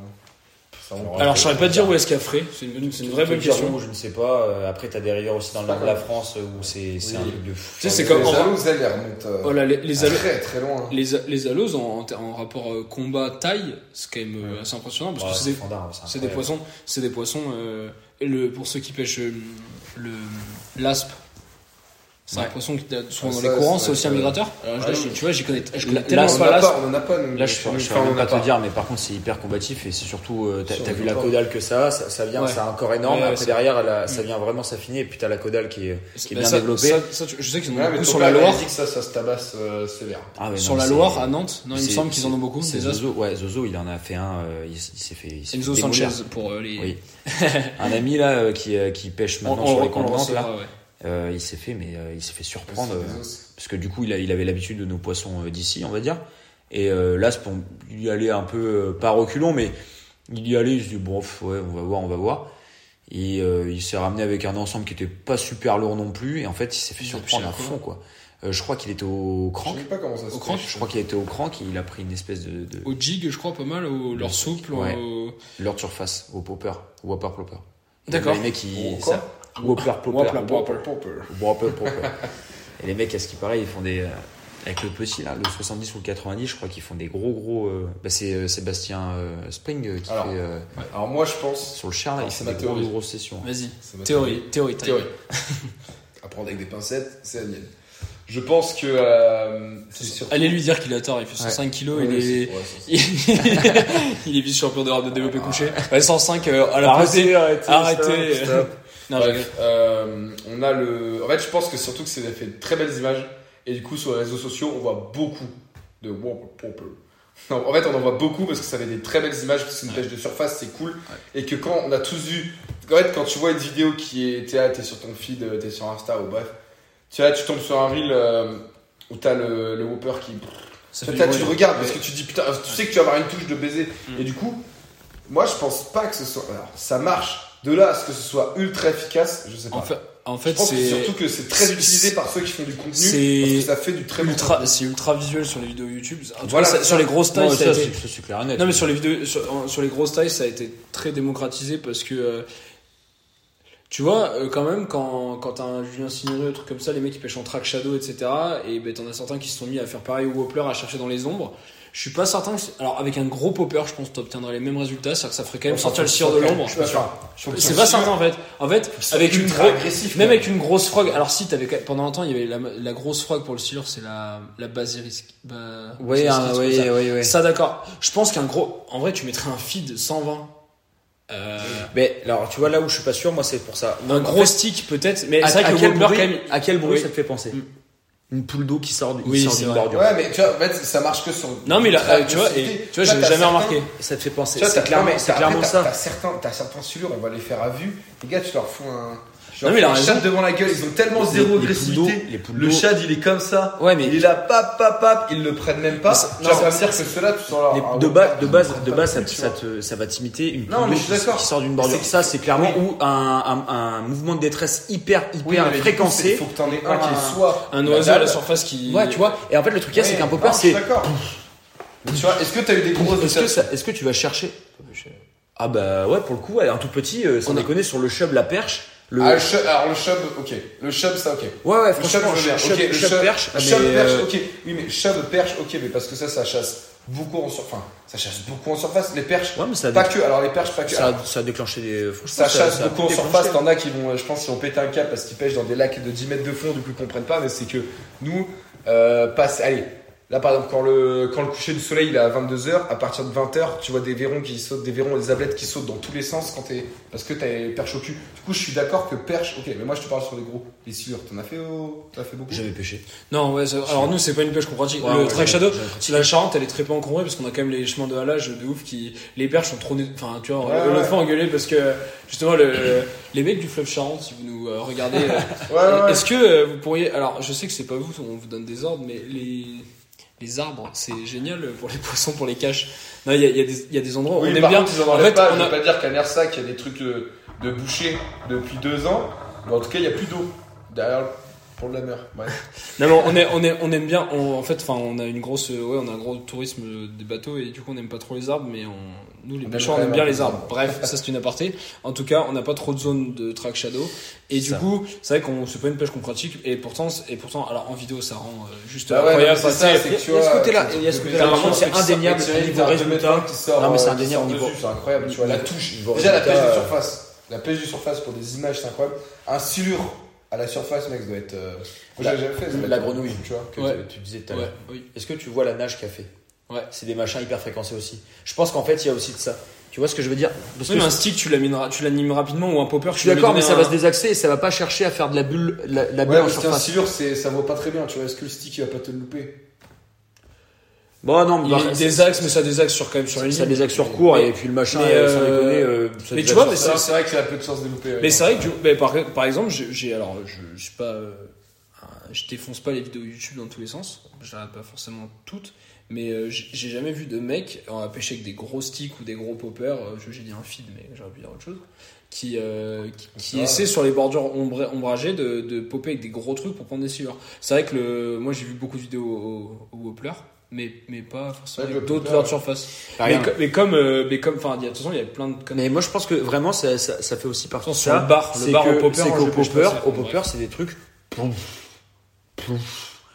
Alors, je saurais pas te dire où est-ce qu'il y a frais. C'est une, c'est une vraie bonne question. où, Je ne sais pas. Euh, Après, t'as des rivières aussi dans le nord de la France euh, où c'est c'est Oui. un truc de fou. Tu sais, c'est Les comme- en- aloses, elles, elles remontent euh, Voilà, les, les, très très loin. les, les aloses en, en ter- en rapport combat-taille, c'est quand même assez impressionnant parce Ouais, que c'est des, c'est poissons, c'est des poissons. euh, le, pour ceux qui pêchent euh, le l'aspe, c'est un Ouais. poisson qui souvent Ah, dans les courants, c'est aussi un migrateur. Alors, Ah je- oui. tu vois, j'y connais, je connais tellement on pas en a l'aspe. pas, on en a pas. Là, je ne en pas te dire, mais par contre, c'est hyper combatif et c'est surtout, euh, t'as vu la caudale que ça a, ça, ça vient, a un corps énorme. Ouais, ouais, Après, c'est- derrière, elle a- ça vient vraiment s'affiner et puis t'as la caudale qui est, qui est Bah, bien ça- développée. ça- ça, tu- je sais qu'ils en ont beaucoup sur la Loire. que ça, ça se tabasse euh, sévère. Ah Sur la c'est- Loire, à Nantes, non, il me c'est- semble qu'ils en ont c'est- beaucoup. C'est. Zozo, ouais, Zozo, il en a fait un, euh, il, s'est fait, il s'est Enzo. Sanchez pour euh, les. Oui. un ami là euh, qui, euh, qui pêche maintenant sur les là. Euh, il s'est fait, mais euh, il s'est fait surprendre. Euh, parce que du coup il, a- il avait l'habitude de nos poissons euh, d'ici on va dire et euh, là pour il y allait un peu euh, pas reculons mais il y allait il se dit bon pff, ouais on va voir on va voir et euh, il s'est ramené avec un ensemble qui était pas super lourd non plus et en fait il s'est fait Il surprendre à fond quoi Euh, je crois qu'il était au Je crank sais pas comment ça se Au crank, pêche. je crois qu'il était au crank et il a pris une espèce de, de Au jig, je crois pas mal, au leur souple. Ouais. au- leur surface au popper au whopper plopper D'accord. les mecs quoi ça- whopper Popper. Whopper et les mecs à ce qui paraît ils font des euh, avec le petit là, le 70 ou le 90, je crois qu'ils font des gros gros. euh, bah c'est euh, Sébastien euh, Spring qui Alors, fait euh, Alors moi je pense. sur le char là, il c'est fait ma des grosses, théorie. grosses sessions. Vas-y. c'est ma Théorie, théorie. Théorie. À prendre avec des pincettes, c'est la mienne. Je pense que euh, surtout. Allez lui dire qu'il a tort, il fait 105 kilos, Ouais, il c'est- est. ouais, il est vice-champion d'Europe de développé couché. Ouais, 105 euh, à la pesée. arrêtez, Arrêtez. Stop, stop. Non, Bref, euh, on a le. En fait, je pense que surtout que c'est fait de très belles images. Et du coup, sur les réseaux sociaux, on voit beaucoup de. Non, en fait, on en voit beaucoup parce que ça fait des très belles images, parce que c'est une pêche de surface, c'est cool. Et que quand on a tous vu. En fait, quand tu vois une vidéo qui est. T'es là, t'es sur ton feed, euh, t'es sur Insta ou bref. Tu vois, tu tombes sur un reel euh, où t'as le, le Whopper qui. Ça fait du tu regardes parce que tu dis putain, tu sais que tu vas avoir une touche de baiser. Mm. Et du coup, moi je pense pas que ce soit. Alors, ça marche. De là à ce que ce soit ultra efficace, je sais pas. En fait, en je fait pense que c'est surtout que c'est très utilisé par ceux qui font du contenu c'est parce que ça fait du très ultra, c'est ultra visuel sur les vidéos YouTube. En tout Voilà, cas, ça- c'est sur les grosses tailles, Non, ça a ça, été- c'est ça, c'est clair et net. Non mais sur les vidéos, sur, en- sur les grosses tailles, ça a été très démocratisé parce que euh, tu vois euh, quand même quand quand t'as un Julien Signery, un truc comme ça, les mecs ils pêchent en track shadow, etc. Et ben t'en as certains qui se sont mis à faire pareil au Whopper, à chercher dans les ombres. Je suis pas certain. Que alors avec un gros popper, je pense que t'obtiendrais les mêmes résultats, c'est-à-dire que ça ferait quand même sortir le cire de l'ombre. Je suis pas sûr. C'est pas certain en fait. En fait, avec une gros- même avec une grosse frog. Alors si t'avais pendant un temps, il y avait la, la grosse frog pour le silure, c'est la la basilisk. Bah, Oui, hein, oui, ça. oui, oui. Ça d'accord. Je pense qu'un gros, en vrai, tu mettrais un feed 120 Euh, Mais alors, tu vois, là où je suis pas sûr, moi, c'est pour ça. un En gros fait, stick peut-être, mais à, c'est vrai à que quel Whopper bruit, quand même. à quel bruit Oui. ça te fait penser Mm. Une poule d'eau qui sort, qui Oui, sort d'une bordure. Ouais, mais tu vois, en fait, ça marche que sur. Non mais là, euh, tu vois, et tu vois, jamais certains- remarqué. Ça te fait penser. C'est t'as- clairement, clairement ça. T'as certains, t'as certains sulures, on va les faire à vue. Les gars, tu leur fous un. Non, mais il a fous un raison. chat devant la gueule, ils ont tellement Les- zéro les agressivité. les Le chat, il est comme ça. Ouais, mais- il est là, pap, pap, pap, ils le prennent même pas. Non, ça veut dire que ceux-là, tu sens. Les- ah, de base, de base, de base, le ça, te, ça va t'imiter une Non, poule mais d'eau je suis qui, d'accord. qui sort d'une bordure. Ça, c'est clairement Oui. ou un, un, un mouvement de détresse hyper, hyper Oui, fréquencé. Il faut que t'en aies un qui Un- est soit. Un oiseau à la surface qui. Ouais, tu vois. Et en fait, le truc, là, c'est qu'un popper, je suis c'est. Tu vois, est-ce que t'as eu des grosses Est-ce que, ça- est-ce que tu vas chercher? Ah bah ouais, pour le coup, ouais, un tout petit, euh, sans déconner, sur le chub, la perche. Le... Ah, le chub, alors le chub, ok. Le chub, ça, ok. ouais, ouais, Le chub, franchement, je veux bien. chub, Ok, le chub chub- perche. le chub perche, euh, ok. Oui, mais chub perche, ok, mais parce que ça, ça chasse beaucoup en surface. Enfin, ça chasse beaucoup en surface. Les perches, Ouais, mais ça, pas que. Alors les perches, pas que. ça, Alors, ça a déclenché des. ça chasse ça a beaucoup en surface. T'en as qui vont, euh, je pense, qui vont péter un câble parce qu'ils pêchent dans des lacs de 10 mètres de fond, du coup ils comprennent pas. Mais c'est que nous, euh, passe, allez, là par exemple, quand le, quand le coucher du soleil il est à 22h, à partir de 20h, tu vois des verrons qui sautent, des verrons et des ablettes qui sautent dans tous les sens quand t'es, parce que t'as les perches au cul. Du coup, je suis d'accord que perche, ok, mais moi je te parle sur les gros, les silures. T'en as fait, au- t'en as fait beaucoup? J'avais pêché. Non, ouais, ça- alors nous, c'est pas une pêche qu'on pratique. Ouais, le ouais, track shadow, la Charente, elle est très peu encombrée parce qu'on a quand même les chemins de halage de ouf qui. Les perches sont trop. Enfin, tu vois, Ouais, l'autre ouais. fois engueulé parce que justement, le, les mecs du fleuve Charente, si vous nous euh, regardez, euh, Ouais, ouais, ouais. est-ce que euh, vous pourriez. Alors, je sais que c'est pas vous, on vous donne des ordres, mais les. Les arbres, c'est génial pour les poissons, pour les caches. Non, il y a, y a des- il y a des endroits où Oui, on aime bien. contre, en En fait, pas. on a- pas dire qu'à Nersac, il y a des trucs de, de boucher depuis deux ans. Mais en tout cas, il y a plus d'eau derrière pour de la mer. Ouais. Non, mais on, est, on, est, on aime bien. on- en fait, enfin, on a une grosse, euh, ouais, on a un gros tourisme euh, des bateaux et du coup, on n'aime pas trop les arbres, mais on, nous, les On pêcheurs, on aime bien les arbres. Bref, ça c'est une aparté. En tout cas, on n'a pas trop de zone de track shadow et du Ça. coup, c'est vrai qu'on c'est pas une pêche qu'on pratique et pourtant, et pourtant, alors en vidéo, ça rend euh, juste Bah ouais, incroyable. c'est ça, c'est que tu il y a ce côté-là, tu- il y a ce côté-là, c'est indéniable tu au sais, niveau t'as un résultat. 2 mètres qui sort, Non, mais c'est euh, indéniable au niveau- C'est incroyable, tu vois, la touche. Déjà, la pêche de euh, surface. La pêche de surface pour des images, c'est incroyable. Un silure à la surface, mec, ça doit être. euh, La- fait. La être- grenouille, tu vois. que Ouais. tu- disais tout à l'heure. Est-ce que tu vois la nage qu'a fait Ouais. C'est des machins hyper fréquencés aussi. Je pense qu'en fait, il y a aussi de ça. Tu vois ce que je veux dire? Parce Oui, que mais un stick, tu l'animes rapidement ou un popper, je suis d'accord, mais ça va se désaxer et ça va pas chercher à faire de la bulle, la, la bulle Ouais, en surface. c'est- ça vaut pas très bien, tu vois. Est-ce que le stick, il va pas te le louper? Bon, non, mais Il y a bah, des axes, mais ça des axes sur quand même sur les ça lignes. des axes sur court et puis le machin, mais, euh, sans euh, déconner. euh, ça mais tu vois, mais ça- C'est vrai que ça a peu de chance de louper. Mais c'est vrai que, mais par, par exemple, j'ai- alors, je, je suis pas, euh, je défonce pas les vidéos YouTube dans tous les sens. Je pas forcément toutes, mais euh, j'ai jamais vu de mec à pêcher avec des gros sticks ou des gros poppers. euh, J'ai dit un feed, mais j'aurais pu dire autre chose. Qui, euh, qui, essaie sur les bordures ombragées de, de popper avec des gros trucs pour prendre des silures. C'est vrai que le, moi j'ai vu beaucoup de vidéos au, au Wobbler, mais, mais pas forcément Ouais, d'autres leurs de surface. Mais, rien. co- mais comme, euh, mais comme, enfin, de toute façon, il y a plein de Mais moi, je pense que vraiment, ça, ça, ça fait aussi partie de ça. le bar, le bar que- au popper, ça. au popper, c'est des trucs.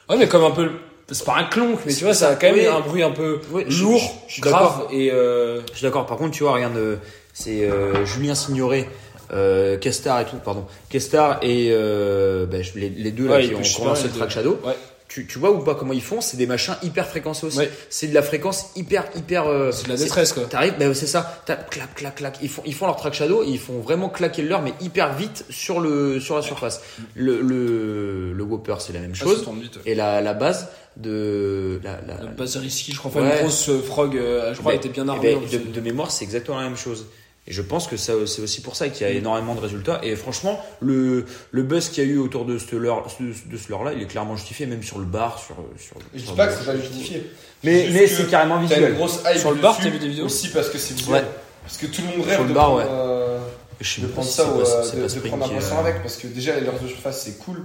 Ouais, mais comme un peu. C'est pas un clonk, mais tu vois, ça a quand même Oui. un bruit un peu Oui, lourd, je- grave et. Euh... Je suis d'accord. Par contre, tu vois, regarde, euh, c'est euh, Julien Signoret, euh, Kestar et tout, pardon. Kestar et euh, ben, les, les deux là Ouais, qui ont commencé le track shadow. Ouais. Tu, tu vois ou pas comment ils font C'est des machins hyper fréquencés aussi. Ouais. C'est de la fréquence hyper hyper. euh, C'est de la détresse, quoi. T'arrives, ben c'est ça. T'as clac clac clac. Ils font ils font leur track shadow et ils font vraiment claquer le leur mais hyper vite sur le sur la surface. Le le le Whopper c'est la même Ah, chose. vite. Et la la base de la, la, Le base risky, je crois, enfin, Ouais. une grosse euh, frog, euh, je crois, Ben, était bien eh armée. ben, de, de mémoire, c'est exactement la même chose. Et je pense que ça, c'est aussi pour ça qu'il y a Mm. énormément de résultats. Et franchement, le, le buzz qu'il y a eu autour de ce leurre, de, leurre-là, il est clairement justifié, même sur le bar, sur, sur. Je dis sur pas le- que c'est pas justifié. Mais, mais c'est carrément T'as une visuel. grosse hype Sur le bar, t'as vu des vidéos Aussi parce que c'est visuel. Ouais. Parce que tout le monde rêve Sur le de bar, prendre, ouais. euh, Je sais de même pas prendre si ça, au, pas- euh, de, pas de prendre un poisson euh, avec, parce que déjà les leurres de surface c'est cool,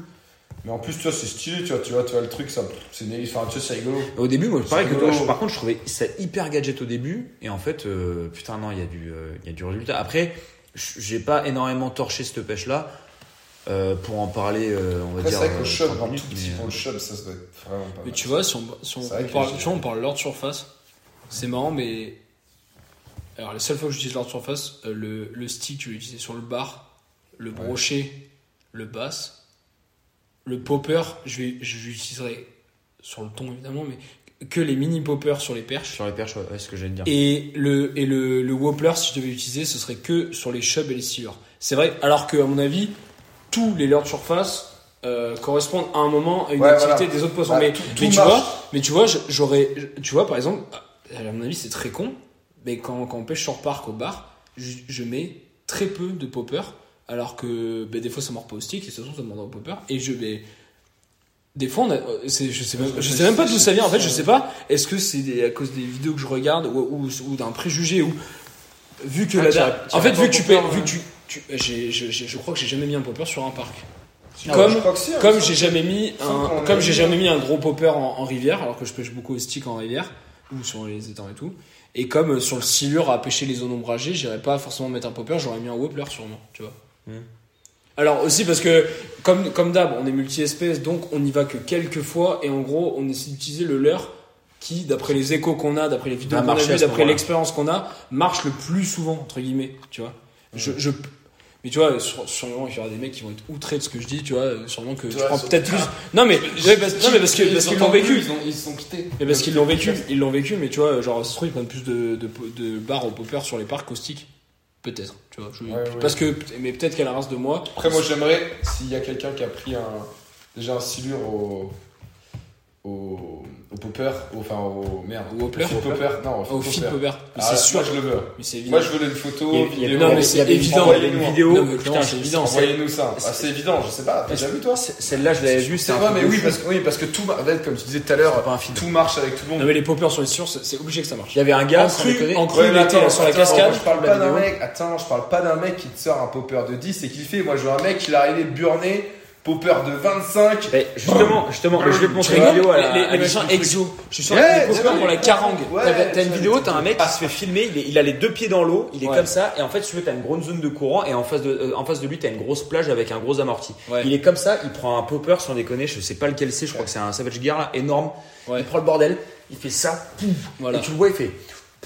mais en plus tu vois c'est stylé, tu vois, tu vois, tu vois le truc, ça, c'est une- enfin tu vois c'est rigolo. Au début, moi, pareil que toi, je- par contre, je trouvais ça hyper gadget au début, et en fait, euh, putain, non, il y a du, euh, il y a du résultat. Après, j- j'ai pas énormément torché cette pêche-là, euh, pour en parler, euh, on va Après c'est dire. vrai que le euh, shop, 30 en minutes, tout petit mais, pour le shop, ça, ça doit être vraiment pas Mais mal. tu vois, si on, si on, C'est vrai on que parle, j'ai- tu vois, on parle leur de surface, c'est marrant, mais. Alors, la seule fois que j'utilise leur de surface, euh, le, le stick, je vais l'utiliser sur le bar, le brochet, le bass, le popper, je vais, je l'utiliserai sur le ton évidemment, mais que les mini poppers sur les perches. Sur les perches, ouais, ouais, c'est ce que j'allais dire. Et le, et le, le Wobbler, si je devais l'utiliser, ce serait que sur les chubs et les silures. C'est vrai, alors que, à mon avis, tous les leurres de surface euh, correspondent à un moment à une Ouais, activité voilà. des autres poissons. Bah, mais, tout- mais tout tu vois, mais tu vois, j'aurais, tu vois, par exemple, à mon avis, c'est très con, mais quand, quand on pêche sur parc au bar, je, je mets très peu de poppers, alors que ben, des fois ça mord pas au stick, et de toute façon ça mord au popper, et je vais. Des fois, on a, euh, c'est- je sais même, je sais même pas d'où ça vient. En fait, je sais pas. Est-ce que c'est à cause des vidéos que je regarde ou, ou, ou d'un préjugé ou vu que Ah, la tu as- tu en fait, vu que tu popper, payes, vu que tu, tu j'ai, je, je, je crois que j'ai jamais mis un popper sur un parc. Ah, comme si, hein, comme ça. j'ai jamais mis Ça, un, comme j'ai jamais mis un gros popper en, en rivière, alors que je pêche beaucoup au stick en rivière ou sur les étangs et tout. Et comme euh, sur le silure à pêcher les zones ombragées, j'irais pas forcément mettre un popper, j'aurais mis un wobbler sûrement, tu vois. Hmm. Alors aussi parce que comme comme d'hab, on est multi-espèces, donc on n'y va que quelques fois et en gros, on essaie d'utiliser le leurre qui, d'après les échos qu'on a, d'après les vidéos qu'on a vues, d'après l'expérience qu'on a, marche le plus souvent entre guillemets, tu vois. Je, je mais tu vois, sur- sûrement il y aura des mecs qui vont être outrés de ce que je dis, tu vois, sûrement que tu vois, prends peut-être plus. Non mais, ouais, parce, non, mais parce que Ils parce qu'ils ont l'ont vécu. Ils ont, ils sont quittés. Mais parce qu'ils l'ont vécu, ils l'ont vécu, mais tu vois, genre, ça se trouve, ils prennent plus de, de, de barres au popper sur les parcs caustiques. Peut-être, tu vois. je- Ouais, ouais. Parce que, mais peut-être la race de moi, Après, moi, j'aimerais, s'il y a quelqu'un qui a pris un, déjà un silure au, au, au popper, au- enfin au, merde, Au Wobbler fit popper, non, au feed popper. popper, mais Ah, c'est sûr, Moi, je le veux. mais c'est évident. Moi, je veux une photo, Il y a- il y a- vidéo. non, mais c'est évident. il y avait une Envoyez-nous. vidéo. Non, mais putain, c'est évident. Envoyez-nous ça. Ah, c'est évident, je sais pas. T'as déjà vu, toi? Celle-là, je l'avais vue, C'est vrai, mais oui parce, que, oui, parce que tout, comme tu disais tout à l'heure, tout marche avec tout le Non, monde. mais les poppers sur les silures, c'est obligé que ça marche. Il y avait un gars, En cru, en cru, sur la attends, cascade. Je parle pas d'un vidéo. mec, attends, je parle pas d'un mec qui te sort un popper de 10 et qui le fait. Moi, je veux un mec qui l'a arrivé burné, popper de 25. Eh, justement, justement, je vais te montrer une vidéo à les, la- machins exo. Je suis sûr que les vrai. pour la carangue. Ouais, T'as une vidéo, t'as un mec qui se fait filmer, il, est- il a les deux pieds dans l'eau, il est Ouais. comme ça, et en fait, tu veux, t'as une grosse zone de courant, et en face de, euh, en face de lui, t'as une grosse plage avec un gros amorti. Ouais. Il est comme ça, il prend un popper, sans déconner, je sais pas lequel c'est, je crois que c'est un Savage Gear là, énorme. Ouais. Il prend le bordel, il fait ça, pouf, Voilà. et tu le vois, il fait.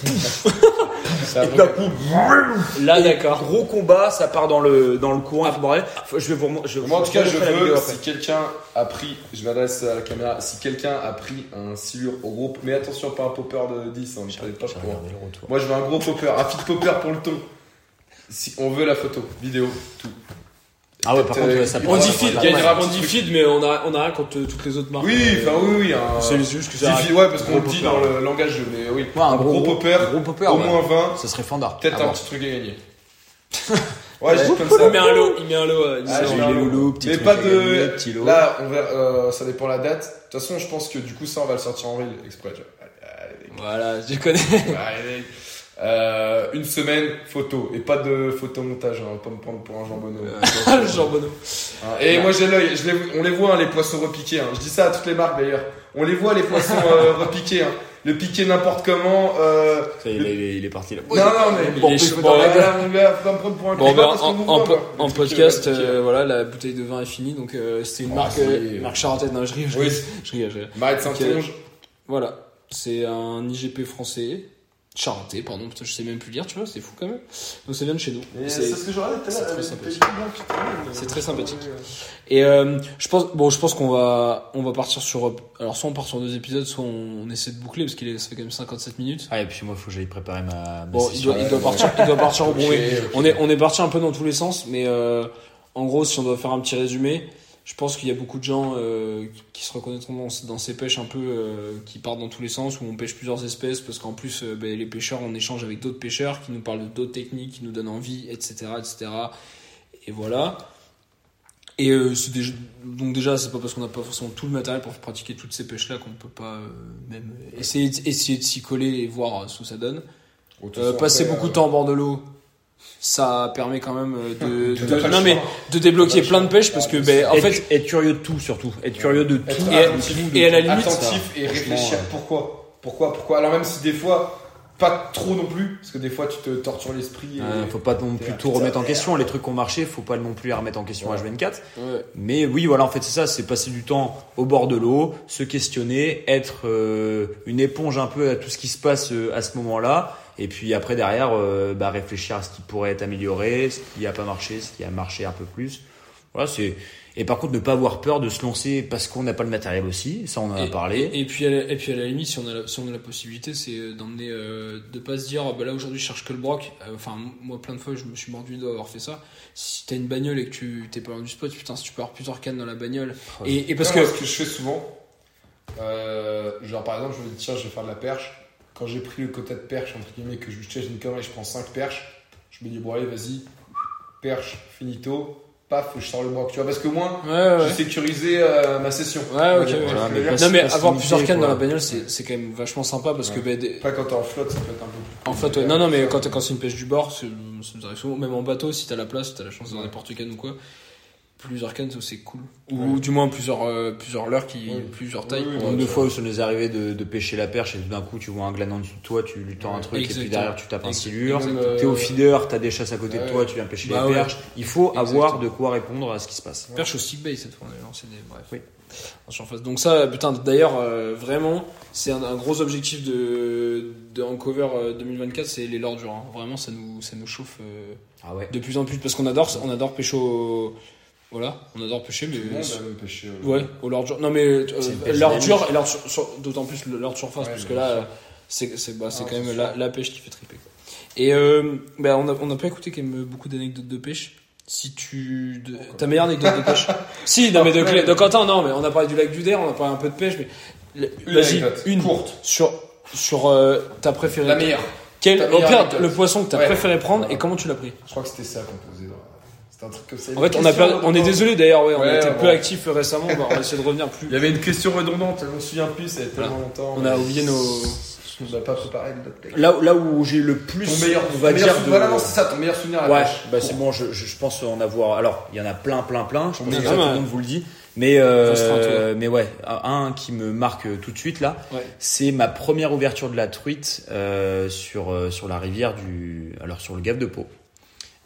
Et d'un coup, Là, d'accord. Gros combat, ça part dans le, dans le courant. Faut- Je vais vous je vais Moi, en tout cas, je veux, si quelqu'un a pris, je m'adresse à la caméra, si quelqu'un a pris un silure au gros, mais attention, pas un popper de 10, hein, peut-être pas pour. Moi, je veux un gros popper, un fit popper pour le ton. Si on veut la photo, vidéo, tout. Ah ouais, par contre, euh, ouais, ça il On pourrait- dit Ouais, feed, ouais, il y a ouais, une- un on petit dit truc. feed, mais on a, on a rien contre euh, toutes les autres marques. Oui, enfin, oui, oui. Un... C'est juste que ça. ouais, parce qu'on le dit dans le langage, jeu, mais oui. Ouais, un gros, popper, gros popper, au ouais. moins 20, Ça serait fandard. peut-être Ah un bon. petit truc à gagner. ouais, je dis comme Il ça. met un lot, il met un lot. euh, Ah, j'ai il un lot. petit Mais truc pas de. lot. Là, on verra, euh, ça dépend la date. De toute façon, je pense que du coup, ça, on va le sortir en reel exprès. tu. Voilà, je connais. Euh, une semaine, photo. Et pas de photomontage, hein, pas me prendre pour un jambonneau. Le jambonneau. Hein, Et moi j'ai l'œil, je les- on les voit hein, les poissons repiqués. hein. Je dis ça à toutes les marques d'ailleurs. On les voit les poissons euh, repiqués. hein. Le piquer n'importe comment. Euh... Ça y est, il est- il est parti là. Non non mais Il est chaud. Bon, Ah, me prendre pour un qu'on en, voit, podcast, euh, voilà, la bouteille de vin est finie, donc euh, c'était une Oh, marque, euh, marque charentaise. Non, je rigole, je Oui. rigole, je Saint-Onge. Voilà, c'est un IGP français, charentais, pardon, putain, je sais même plus lire, tu vois, c'est fou quand même. Donc ça vient de chez nous. Et C'est- ce que très sympathique. C'est très sympathique. Et euh, je pense, bon, je pense qu'on va, on va partir sur, alors soit on part sur deux épisodes, soit on, on essaie de boucler parce qu'il est, ça fait quand même 57 minutes. Ah, et puis moi, il faut que j'aille préparer ma. ma Bon, il doit, il doit partir, il doit partir au bon. On est, on est parti un peu dans tous les sens, mais euh, en gros, si on doit faire un petit résumé, je pense qu'il y a beaucoup de gens euh, qui se reconnaîtront dans, dans ces pêches un peu euh, qui partent dans tous les sens, où on pêche plusieurs espèces, parce qu'en plus, euh, ben, les pêcheurs, on échange avec d'autres pêcheurs qui nous parlent d'autres techniques, qui nous donnent envie, etc., etc. Et voilà. Et déjà- donc déjà, c'est pas parce qu'on n'a pas forcément tout le matériel pour pratiquer toutes ces pêches-là qu'on peut pas même essayer, de- essayer de s'y coller et voir ce que ça donne. Passer après, beaucoup de temps en bord de l'eau, ça permet quand même euh, de, de- non mais de débloquer plein le de pêches parce que ben en fait être curieux de tout, surtout. Être curieux de tout. Être Et- attentif, et à la limite, attentif et réfléchir ouais. pourquoi? Pourquoi? Pourquoi? Alors même si des fois pas trop non plus parce que des fois tu te tortures l'esprit faut pas non plus tout remettre en question. Les trucs qui ont marché, faut pas non plus les remettre en question Ouais. H24. ouais, Mais oui, voilà, en fait, c'est ça, c'est passer du temps au bord de l'eau, se questionner, être euh, une éponge un peu à tout ce qui se passe euh, à ce moment-là, et puis après derrière, euh, bah, réfléchir à ce qui pourrait être amélioré, ce qui a pas marché, ce qui a marché un peu plus. Voilà, c'est et par contre ne pas avoir peur de se lancer parce qu'on n'a pas le matériel aussi, ça on en a Et- parlé. Et, et puis à la, et puis à la limite, si on a la, si on a la possibilité, c'est euh, d'emmener, euh, de pas se dire, ah, bah là aujourd'hui je cherche que le broc. Euh, Enfin, moi plein de fois je me suis mordu d'avoir fait ça. Si t'as une bagnole et que tu t'es pas loin du spot, putain, si tu peux avoir plusieurs cannes dans la bagnole. Et, et parce que. que ce que je fais souvent, euh, genre par exemple, je me dis tiens, je vais faire de la perche. Quand j'ai pris le quota de perche, entre guillemets, que je j'ai une connerie, je prends 5 perches, je me dis bon, allez, vas-y, perche, finito, paf, je sors le broc, tu vois, parce que moi, Ouais, ouais. j'ai sécurisé euh, ma session. Ouais, ok, ouais. mais pas- Non mais pas avoir plusieurs cannes dans la bagnole, c'est c'est quand même vachement sympa parce que bah, des- Après, quand t'es en flotte, ça peut être un peu plus. en fait, ouais, non, non, mais quand, quand c'est une pêche du bord, ça nous arrive souvent, même en bateau, si t'as la place, si t'as la chance d'avoir Ouais. des porte-cannes ou quoi, plusieurs cannes, c'est cool. Ou du moins plusieurs, euh, plusieurs leurres qui, Ouais. plusieurs tailles. Oui, oui, pour- Nombre de tu fois où ça nous est arrivé de, de pêcher la perche et tout d'un coup tu vois un gland en dessous de toi, tu lui tends un Ouais, truc et puis derrière tu tapes un silure. T'es au feeder, t'as des chasses à côté de Ouais. toi, tu viens pêcher Bah les ouais. perches. Il faut avoir de quoi répondre à ce qui se passe. Perche au stick bait cette fois, on avait lancé des. Bref. Oui. En surface. Donc, ça, putain, d'ailleurs, euh, vraiment, c'est un, un gros objectif de, de Ancover euh, 2024, c'est les lordures. hein. Vraiment, ça nous, ça nous chauffe euh, Ah ouais. de plus en plus parce qu'on adore, on adore pêcher au. Voilà, on adore pêcher, mais. Tout le monde a même pêché. euh, Ouais, au lordure. Non, mais euh, l'ordure, d'autant plus l'ordre surface, Ouais, parce que là, euh, c'est c'est bah, c'est Ah, quand même la, la pêche qui fait triper. quoi. Et euh, bah, on n'a on a pas écouté quand même beaucoup d'anecdotes de pêche. Si tu. de- ta meilleure anecdote de pêche? Si, non, mais de, Après- de Quentin, non, mais on a parlé du lac du Der, on a parlé un peu de pêche, mais. Vas-y, une. courte. Sur, sur euh, ta préférée. La meilleure. Quel, ta meilleure pire, le poisson que t'as Ouais. préféré prendre et comment tu l'as pris? Je crois que c'était ça qu'on posait. dans- C'était un truc comme ça. En fait, on, a perdu- on est désolé d'ailleurs, ouais, on a été bon. peu actifs récemment, on va- on va essayer de revenir plus. Il y avait une question redondante, je me souviens plus, ça fait tellement Voilà. longtemps. On a mais- oublié nos. On n'a pas préparé le texte. Là, là où j'ai le plus, Ton meilleur, on va ton meilleur dire, de- Voilà, non, c'est ça, ton meilleur souvenir à la Ouais, pêche. bah c'est bon, je, je, je pense en avoir. Alors, il y en a plein, plein, plein. Je pense Mais que ça, tout le monde vous le dit. Mais, euh, mais ouais, un qui me marque tout de suite là, Ouais. c'est ma première ouverture de la truite euh, sur euh, sur la rivière du, alors sur le Gave de Pau.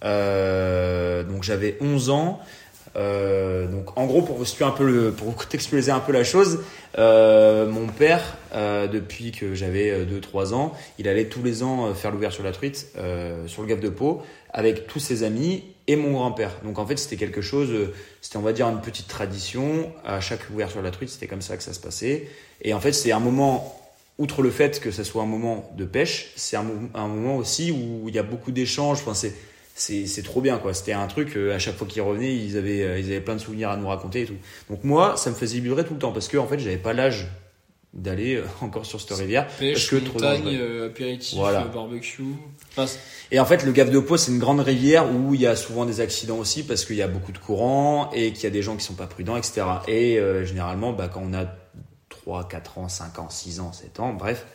Euh, donc j'avais 11 ans. Euh, donc en gros pour vous situer un peu le, pour contextualiser un peu la chose, euh, mon père depuis que j'avais 2-3 ans, il allait tous les ans faire l'ouverture de la truite sur le Gave de Pau avec tous ses amis et mon grand-père. Donc en fait c'était quelque chose, c'était on va dire une petite tradition. À chaque ouverture de la truite c'était comme ça que ça se passait. Et en fait c'est un moment outre le fait que ça soit un moment de pêche, c'est un, un moment aussi où il y a beaucoup d'échanges. Enfin, c'est c'est c'est trop bien quoi. C'était un truc euh, à chaque fois qu'ils revenaient, ils avaient euh, ils avaient plein de souvenirs à nous raconter et tout. Donc moi, ça me faisait vibrer tout le temps parce que en fait, j'avais pas l'âge d'aller euh, encore sur cette rivière. Pêche, Parce que trop montagne, dangereux. euh, apéritif, Voilà. barbecue. Enfin, Et en fait, le Gave de Pau, c'est une grande rivière où il y a souvent des accidents aussi parce qu'il y a beaucoup de courants et qu'il y a des gens qui sont pas prudents, etc. Et euh, généralement, bah, quand on a 3, 4 ans, 5 ans, 6 ans, 7 ans, bref,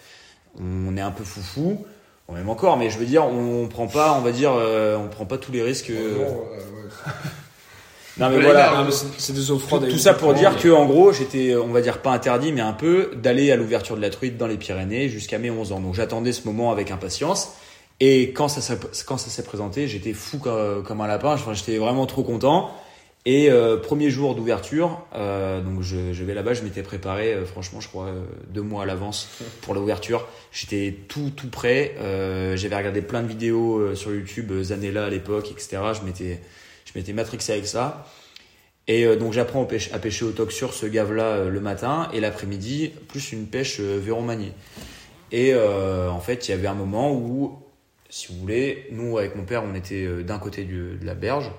on est un peu foufou. Bon, même encore, mais je veux dire, on prend pas, on va dire, euh, on prend pas tous les risques. euh, Oh, non, euh. Non mais voilà, là, mais c'est des eaux tout, froides. avec tout ça pour dire que en gros, j'étais, on va dire pas interdit, mais un peu d'aller à l'ouverture de la truite dans les Pyrénées jusqu'à mes 11 ans. Donc j'attendais ce moment avec impatience. Et quand ça, s'est- quand ça s'est présenté, j'étais fou comme, comme un lapin. Enfin, j'étais vraiment trop content. Et euh, premier jour d'ouverture, euh, donc je, vais là-bas, je m'étais préparé, euh, franchement, je crois deux mois à l'avance pour l'ouverture. J'étais tout tout prêt. J'avais regardé plein de vidéos sur YouTube, Zanella à l'époque, etc. Je m'étais je m'étais matrixé avec ça. Et donc j'apprends à pêcher au toc sur ce gave-là le matin et l'après-midi, plus une pêche Véron. Et en fait, il y avait un moment où, si vous voulez, nous avec mon père, on était d'un côté de la berge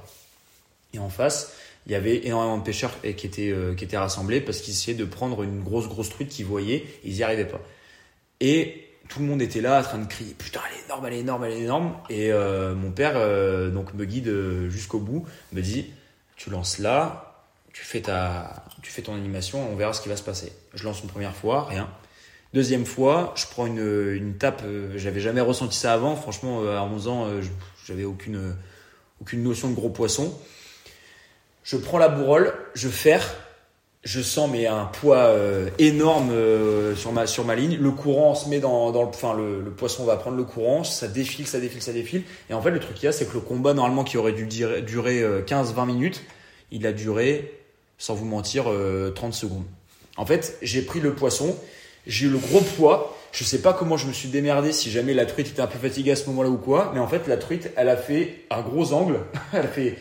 et en face, il y avait énormément de pêcheurs qui étaient, euh, qui étaient rassemblés parce qu'ils essayaient de prendre une grosse grosse truite qu'ils voyaient, ils n'y arrivaient pas. Et tout le monde était là en train de crier putain elle est énorme, elle est énorme, elle est énorme. Et euh, mon père euh, donc me guide euh, jusqu'au bout, me dit tu lances là, tu fais ta, tu fais ton animation, on verra ce qui va se passer. Je lance une première fois, rien. Deuxième fois, je prends une, une tape, euh, j'avais jamais ressenti ça avant, franchement euh, à 11 ans, j'avais aucune, aucune notion de gros poisson. Je prends la bourrole, je ferre, je sens mais un poids euh, énorme euh, sur ma sur ma ligne. Le courant se met dans, dans le, enfin le, le poisson va prendre le courant, ça défile, ça défile, ça défile. Et en fait le truc qu'il y a, c'est que le combat normalement qui aurait dû durer euh, 15-20 minutes, il a duré, sans vous mentir, euh, 30 secondes. En fait, j'ai pris le poisson, j'ai eu le gros poids. Je sais pas comment je me suis démerdé si jamais la truite était un peu fatiguée à ce moment-là ou quoi, mais en fait la truite, elle a fait un gros angle, elle a fait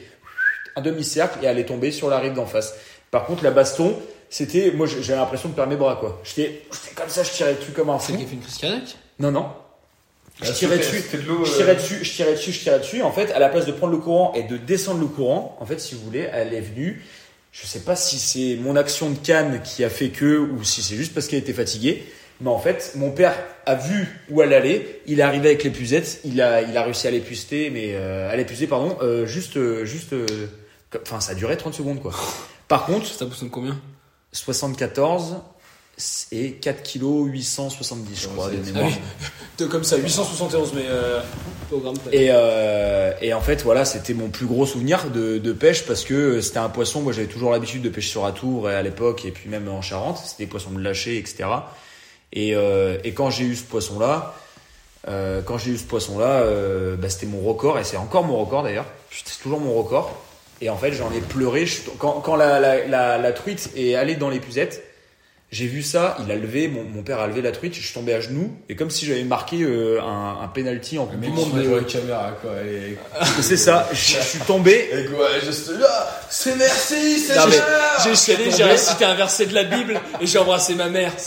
un demi-cercle et aller tomber sur la rive d'en face. Par contre, la baston, c'était, moi j'ai- j'avais l'impression de perdre mes bras quoi. J'étais comme ça, je tirais dessus comme un fou. C'est qui a fait une crise cardiaque? Non, non. Je Ah, tirais c'était- dessus. Je euh, tirais dessus, je tirais dessus, je tirais dessus. En fait, à la place de prendre le courant et de descendre le courant, en fait, si vous voulez, elle est venue. Je sais pas si c'est mon action de canne qui a fait que, ou si c'est juste parce qu'elle était fatiguée. Mais en fait, mon père a vu où elle allait. Il est arrivé avec l'épuisette. Il a, il a réussi à l'épuiser, mais euh, à l'épuiser, pardon, euh, juste, euh, juste. euh, comme- Enfin, ça a duré 30 secondes, quoi. Par contre, Ça pousse combien 74 et 4 kg 870, je crois, de mémoire. Ah. De- Comme ça, 871, mais euh, pas au gramme près. Et, euh, et en fait, voilà, c'était mon plus gros souvenir de, de pêche parce que c'était un poisson. Moi, j'avais toujours l'habitude de pêcher sur la tour à l'époque et puis même en Charente. C'était des poissons de lâcher, etc. Et, euh, et quand j'ai eu ce poisson-là, euh, quand j'ai eu ce poisson-là, euh, bah, c'était mon record et c'est encore mon record d'ailleurs. C'est toujours mon record. Et en fait, j'en ai pleuré. Je suis- quand quand la, la, la, la truite est allée dans l'épuisette, j'ai vu ça. Il a levé, mon, mon père a levé la truite. Je suis tombé à genoux et comme si j'avais marqué euh, un, un penalty en Coupe du monde. de la caméra, quoi. Et, C'est ça. Je, je suis tombé. et quoi, juste là, c'est merci, c'est. J'ai chialé, j'ai récité un verset de la Bible et j'ai embrassé ma mère.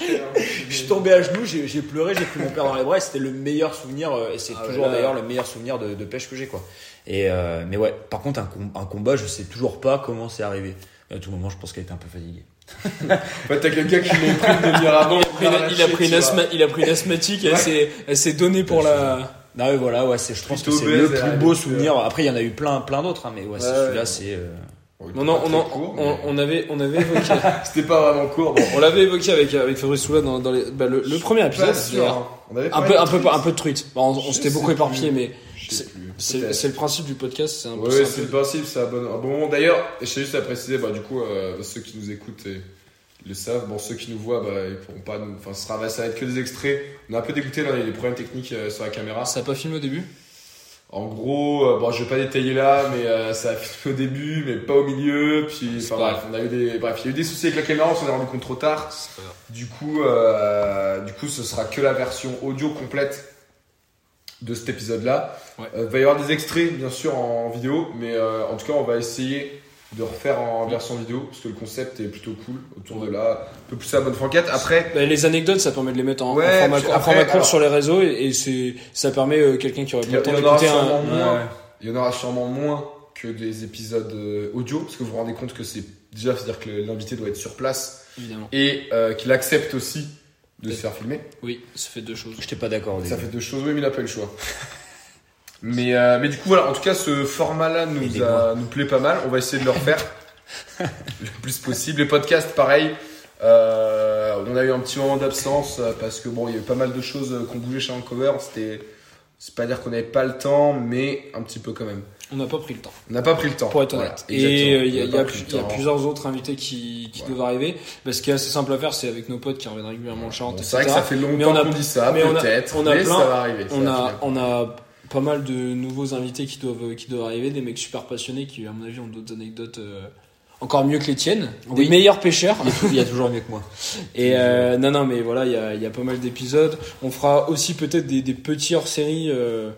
Je suis tombé à genoux. J'ai pleuré. J'ai pris mon père dans les bras. et C'était le meilleur souvenir. euh, Et c'est Ah toujours d'ailleurs le meilleur souvenir de, de pêche que j'ai quoi. Et euh, mais ouais. Par contre, un, com- un combat, je sais toujours pas comment c'est arrivé. À tout moment, je pense qu'elle était un peu fatiguée. En fait, t'as quelqu'un qui l'a pris une demi-heure avant. Il a, il a pris une asthma- il a pris une asthmatique et elle Ouais. s'est- elle s'est donnée pour la. Non, mais voilà, ouais, c'est, je pense que c'est le plus beau souvenir. Après, il y en a eu plein, plein d'autres, hein, mais ouais, celui-là, ouais. c'est. euh, Non, non, on, en- on, on avait, on avait évoqué, C'était pas vraiment court. Bon, on l'avait évoqué avec, avec Fabrice Soula dans, dans les, bah, le, le premier épisode. sûr. d'ailleurs. On avait Un peu, de un peu, un peu de truite. On s'était beaucoup sais éparpillé, mais sais c'est le principe du podcast. C'est. Oui, c'est le principe, c'est un bon, un bon moment. D'ailleurs, je tiens juste à préciser, bah, du coup, euh, ceux qui nous écoutent et le savent. Bon, ceux qui nous voient, bah, ils pourront pas nous. Enfin, ça va être que des extraits. On est un peu dégoûté, là, il y a des problèmes techniques euh, sur la caméra. Ça a pas filmé au début? En gros, euh, bon, je vais pas détailler là, mais euh, ça a filmé au début, mais pas au milieu. Puis, enfin bref, on a eu des, bref, il y a eu des soucis avec la caméra, on s'en est rendu compte trop tard. Du coup, euh, du coup, ce sera que la version audio complète de cet épisode-là. Ouais. Euh, il va y avoir des extraits, bien sûr, en vidéo, mais en tout cas, on va essayer de refaire en version vidéo parce que le concept est plutôt cool autour de là, un peu plus à la bonne franquette. Après, Bah, les anecdotes, ça permet de les mettre en, en Ouais, format, puis en après, format court alors- sur les réseaux et, et c'est, ça permet euh, quelqu'un qui aurait pas le il temps y en aura d'écouter sûrement un. moins. Ouais. Il y en aura sûrement moins que des épisodes euh, audio parce que vous vous rendez compte que c'est déjà, c'est-à-dire que l'invité doit être sur place Évidemment. et euh, qu'il accepte aussi de se faire filmer. Oui, ça fait deux choses. J'étais pas d'accord. Ça fait deux choses, oui, mais il n'a pas eu le choix. mais, euh, mais du coup, voilà, en tout cas, ce format-là nous, a- nous plaît pas mal. On va essayer de le refaire le plus possible. Les podcasts, pareil. Euh, on a eu un petit moment d'absence euh, parce que bon, il y a eu pas mal de choses qu'on bougeait chez Uncover. C'était, c'est pas dire qu'on n'avait pas le temps, mais un petit peu quand même. On n'a pas pris le temps. On n'a pas pris le temps. Pour être honnête. et euh, il y, a- y y plusieurs autres invités qui, qui Ouais. doivent arriver. Bah, ce qui est assez simple à faire, c'est avec nos potes qui reviennent régulièrement en Charente, Bon, c'est vrai que ça fait longtemps qu'on dit ça, mais on a- peut-être, on a mais plein- ça va arriver. ça on a, on a pas mal de nouveaux invités qui doivent, qui doivent arriver, des mecs super passionnés qui, à mon avis, ont d'autres anecdotes euh, encore mieux que les tiennes, des Oui. meilleurs pêcheurs. Il y a toujours mieux que moi. Et euh, non, non, mais voilà, il y a, il y a pas mal d'épisodes. On fera aussi peut-être des, des petits hors-série euh,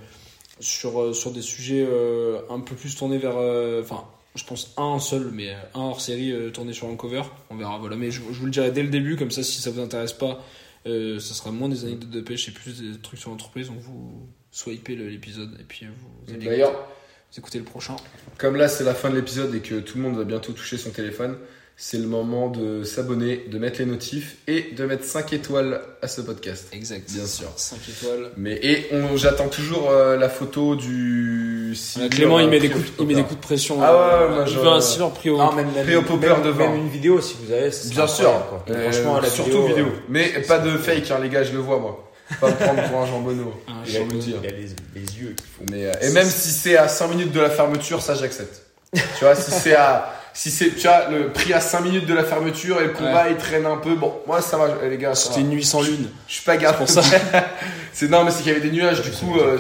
sur, euh, sur des sujets euh, un peu plus tournés vers. euh, Enfin, je pense un seul, mais un hors-série euh, tourné sur un cover. On verra, voilà. Mais je, je vous le dirai dès le début, comme ça, si ça vous intéresse pas, euh, ça sera moins des anecdotes de pêche et plus des trucs sur l'entreprise. Donc vous swipez l'épisode et puis euh, vous, allez D'ailleurs, vous écoutez le prochain. Comme là, c'est la fin de l'épisode et que tout le monde va bientôt toucher son téléphone, c'est le moment de s'abonner, de mettre les notifs et de mettre 5 étoiles à ce podcast. Exact. Bien sûr. 5 étoiles. Mais et on, j'attends toujours euh, la photo du Euh, Clément, il met, des prix coups, au il met des popper. coups de pression. Ah ouais, euh, moi, je- un silver. Non, même, même, popper même- devant. même une vidéo si vous avez. Bien sûr. quoi. Euh, Franchement, la surtout vidéo. vidéo. Mais pas de fake, hein, les gars, je le vois moi. Pas me prendre pour un jambonneau. Vais vous le dire. Il a les, les yeux qu'il faut. Mais, euh, et même si c'est à 5 minutes de la fermeture, ça j'accepte. tu vois, si c'est à. Si c'est, tu vois, le prix à 5 minutes de la fermeture et le combat il traîne un peu, bon, moi ça va, les gars, C'était une nuit sans lune. Je suis pas garde pour ça. c'est non, mais c'est qu'il y avait des nuages, du coup. euh,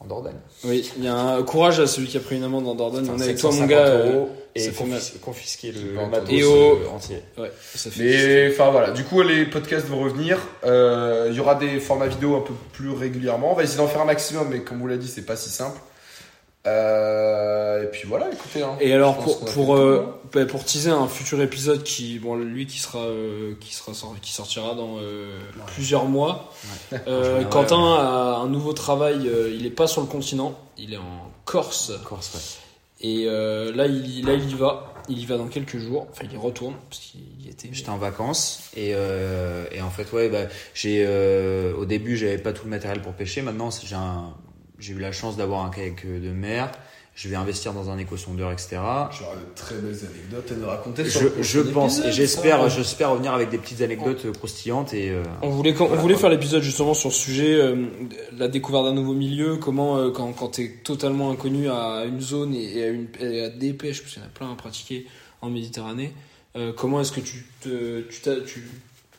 en Dordogne. Oui, il y a un courage à celui qui a pris une amende en Dordogne. On est avec toi, mon 750 gars. euh, euros et confis- confisquer le, le matos Et au- euh, entier. Ouais, ça fait. mais enfin voilà, du coup les podcasts vont revenir. Euh, Il y aura des formats vidéo un peu plus régulièrement. On va essayer d'en faire un maximum, mais comme vous l'a dit, c'est pas si simple. Euh, et puis voilà, écoutez. Hein. Et alors pour pour euh, bah, pour teaser un futur épisode qui bon lui qui sera euh, qui sera qui sortira dans euh, plusieurs mois. Ouais. Euh, Ouais, Quentin ouais. a un nouveau travail. euh, il est pas sur le continent, il est en Corse. Corse, ouais. Et euh, là il là il y va. Il y va dans quelques jours. Enfin il y retourne parce qu'il y était. J'étais en vacances et, euh, et en fait ouais bah, j'ai euh, au début j'avais pas tout le matériel pour pêcher maintenant j'ai un- j'ai eu la chance d'avoir un kayak de mer. Je vais investir dans un éco-sondeur etc J'aurai de très belles anecdotes à nous raconter. sur je, je pense épisode, et j'espère j'espère revenir avec des petites anecdotes euh, croustillantes et euh, On voulait, on voulait faire l'épisode justement sur le sujet, euh, la découverte d'un nouveau milieu, comment euh, quand, quand tu es totalement inconnu à une zone et, et à, une, et à des pêches, parce qu'il y en a plein à pratiquer en Méditerranée, euh, comment est-ce que tu te, tu, t'as- tu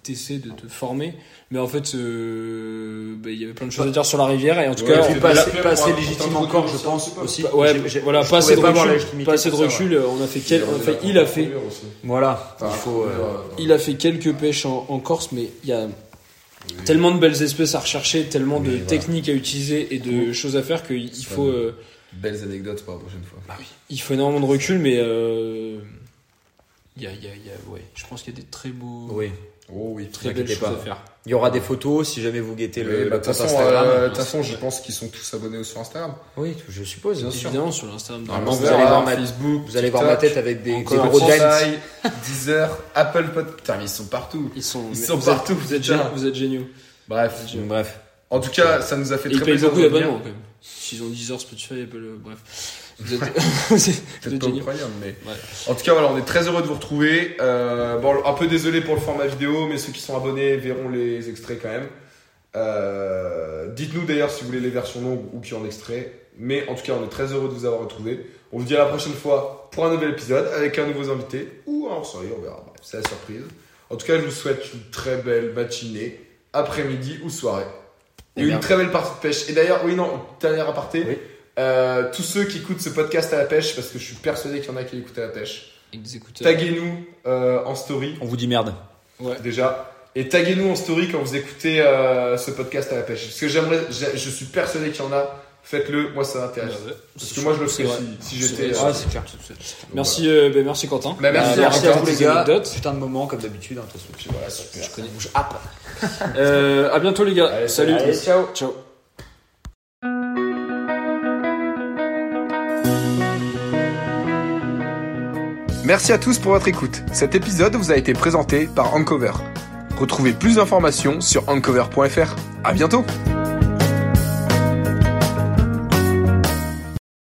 essaies de te former Mais en fait, euh, bah, il y avait plein de choses à dire sur la rivière et en tout Ouais, cas, on pas pas, assez- pas assez légitime encore je pense peu. aussi ouais, J'ai- voilà, pas assez de recul, légitimité pas assez de pour ça, recul. On a fait quel, on a fait, il a fait, voilà il faut euh, il a fait quelques pêches en, en Corse, mais il y a tellement de belles espèces à rechercher, tellement Oui, de voilà. techniques à utiliser et de choses à faire qu'il faut. euh, Belles anecdotes pour la prochaine fois. Il faut énormément de recul, mais euh, il y a, il y a, il y a- ouais, je pense qu'il y a des très beaux, oui Oh oui. très à faire. il y aura des photos si jamais vous guettez le, bah, De toute compte façon, Instagram euh, de toute façon, je pense qu'ils sont tous abonnés sur Instagram. oui je suppose bien sûr Évidemment sur l'Instagram. Normalement, dans- vous allez voir ma- Facebook, vous allez voir ma tête avec des, des gros dents Spotify, Deezer, Apple Podcast. Putain, mais ils sont partout. Ils sont, Ils mais sont vous partout, Êtes, vous, êtes géniaux, vous êtes géniaux. Bref. Bref En tout cas, ça nous a fait Et ils très payent plaisir beaucoup de revenir. d'abonnements quand même. S'ils ont 10 heures Spotify, Apple, euh, bref. Pas géniaux. incroyable, mais. Ouais. En tout cas, voilà, on est très heureux de vous retrouver. Euh, bon, un peu désolé pour le format vidéo, mais ceux qui sont abonnés verront les extraits quand même. Euh, Dites-nous d'ailleurs si vous voulez les versions longues ou qui en extrait. Mais en tout cas, on est très heureux de vous avoir retrouvé. On vous dit à la prochaine fois pour un nouvel épisode avec un nouveau invité ou un hors-série, on verra. C'est la surprise. En tout cas, je vous souhaite une très belle matinée, après-midi ou soirée. Et Et une bien. très belle partie de pêche. Et d'ailleurs, oui, non, dernier aparté. Oui. Euh, tous ceux qui écoutent ce podcast à la pêche, parce que je suis persuadé qu'il y en a qui l'écoutent à la pêche, écouteurs. taguez-nous euh, en story on vous dit merde déjà. Et taguez-nous en story quand vous écoutez euh, ce podcast à la pêche. Parce que j'aimerais, je, je suis persuadé qu'il y en a. Faites-le, moi ça m'intéresse. Ouais, ouais. Parce que moi je le ferais si, j'étais. euh, c'est clair. Merci, euh, merci Quentin. Bah, merci, Euh, merci à à vous vous, les gars. putain de moment comme d'habitude hein, voilà. Je connais. Bouge app. Euh, à bientôt les gars. Allez, Salut. allez, ciao. Ciao. Merci à tous pour votre écoute. Cet épisode vous a été présenté par Ancover. Retrouvez plus d'informations sur ancover.fr. À bientôt!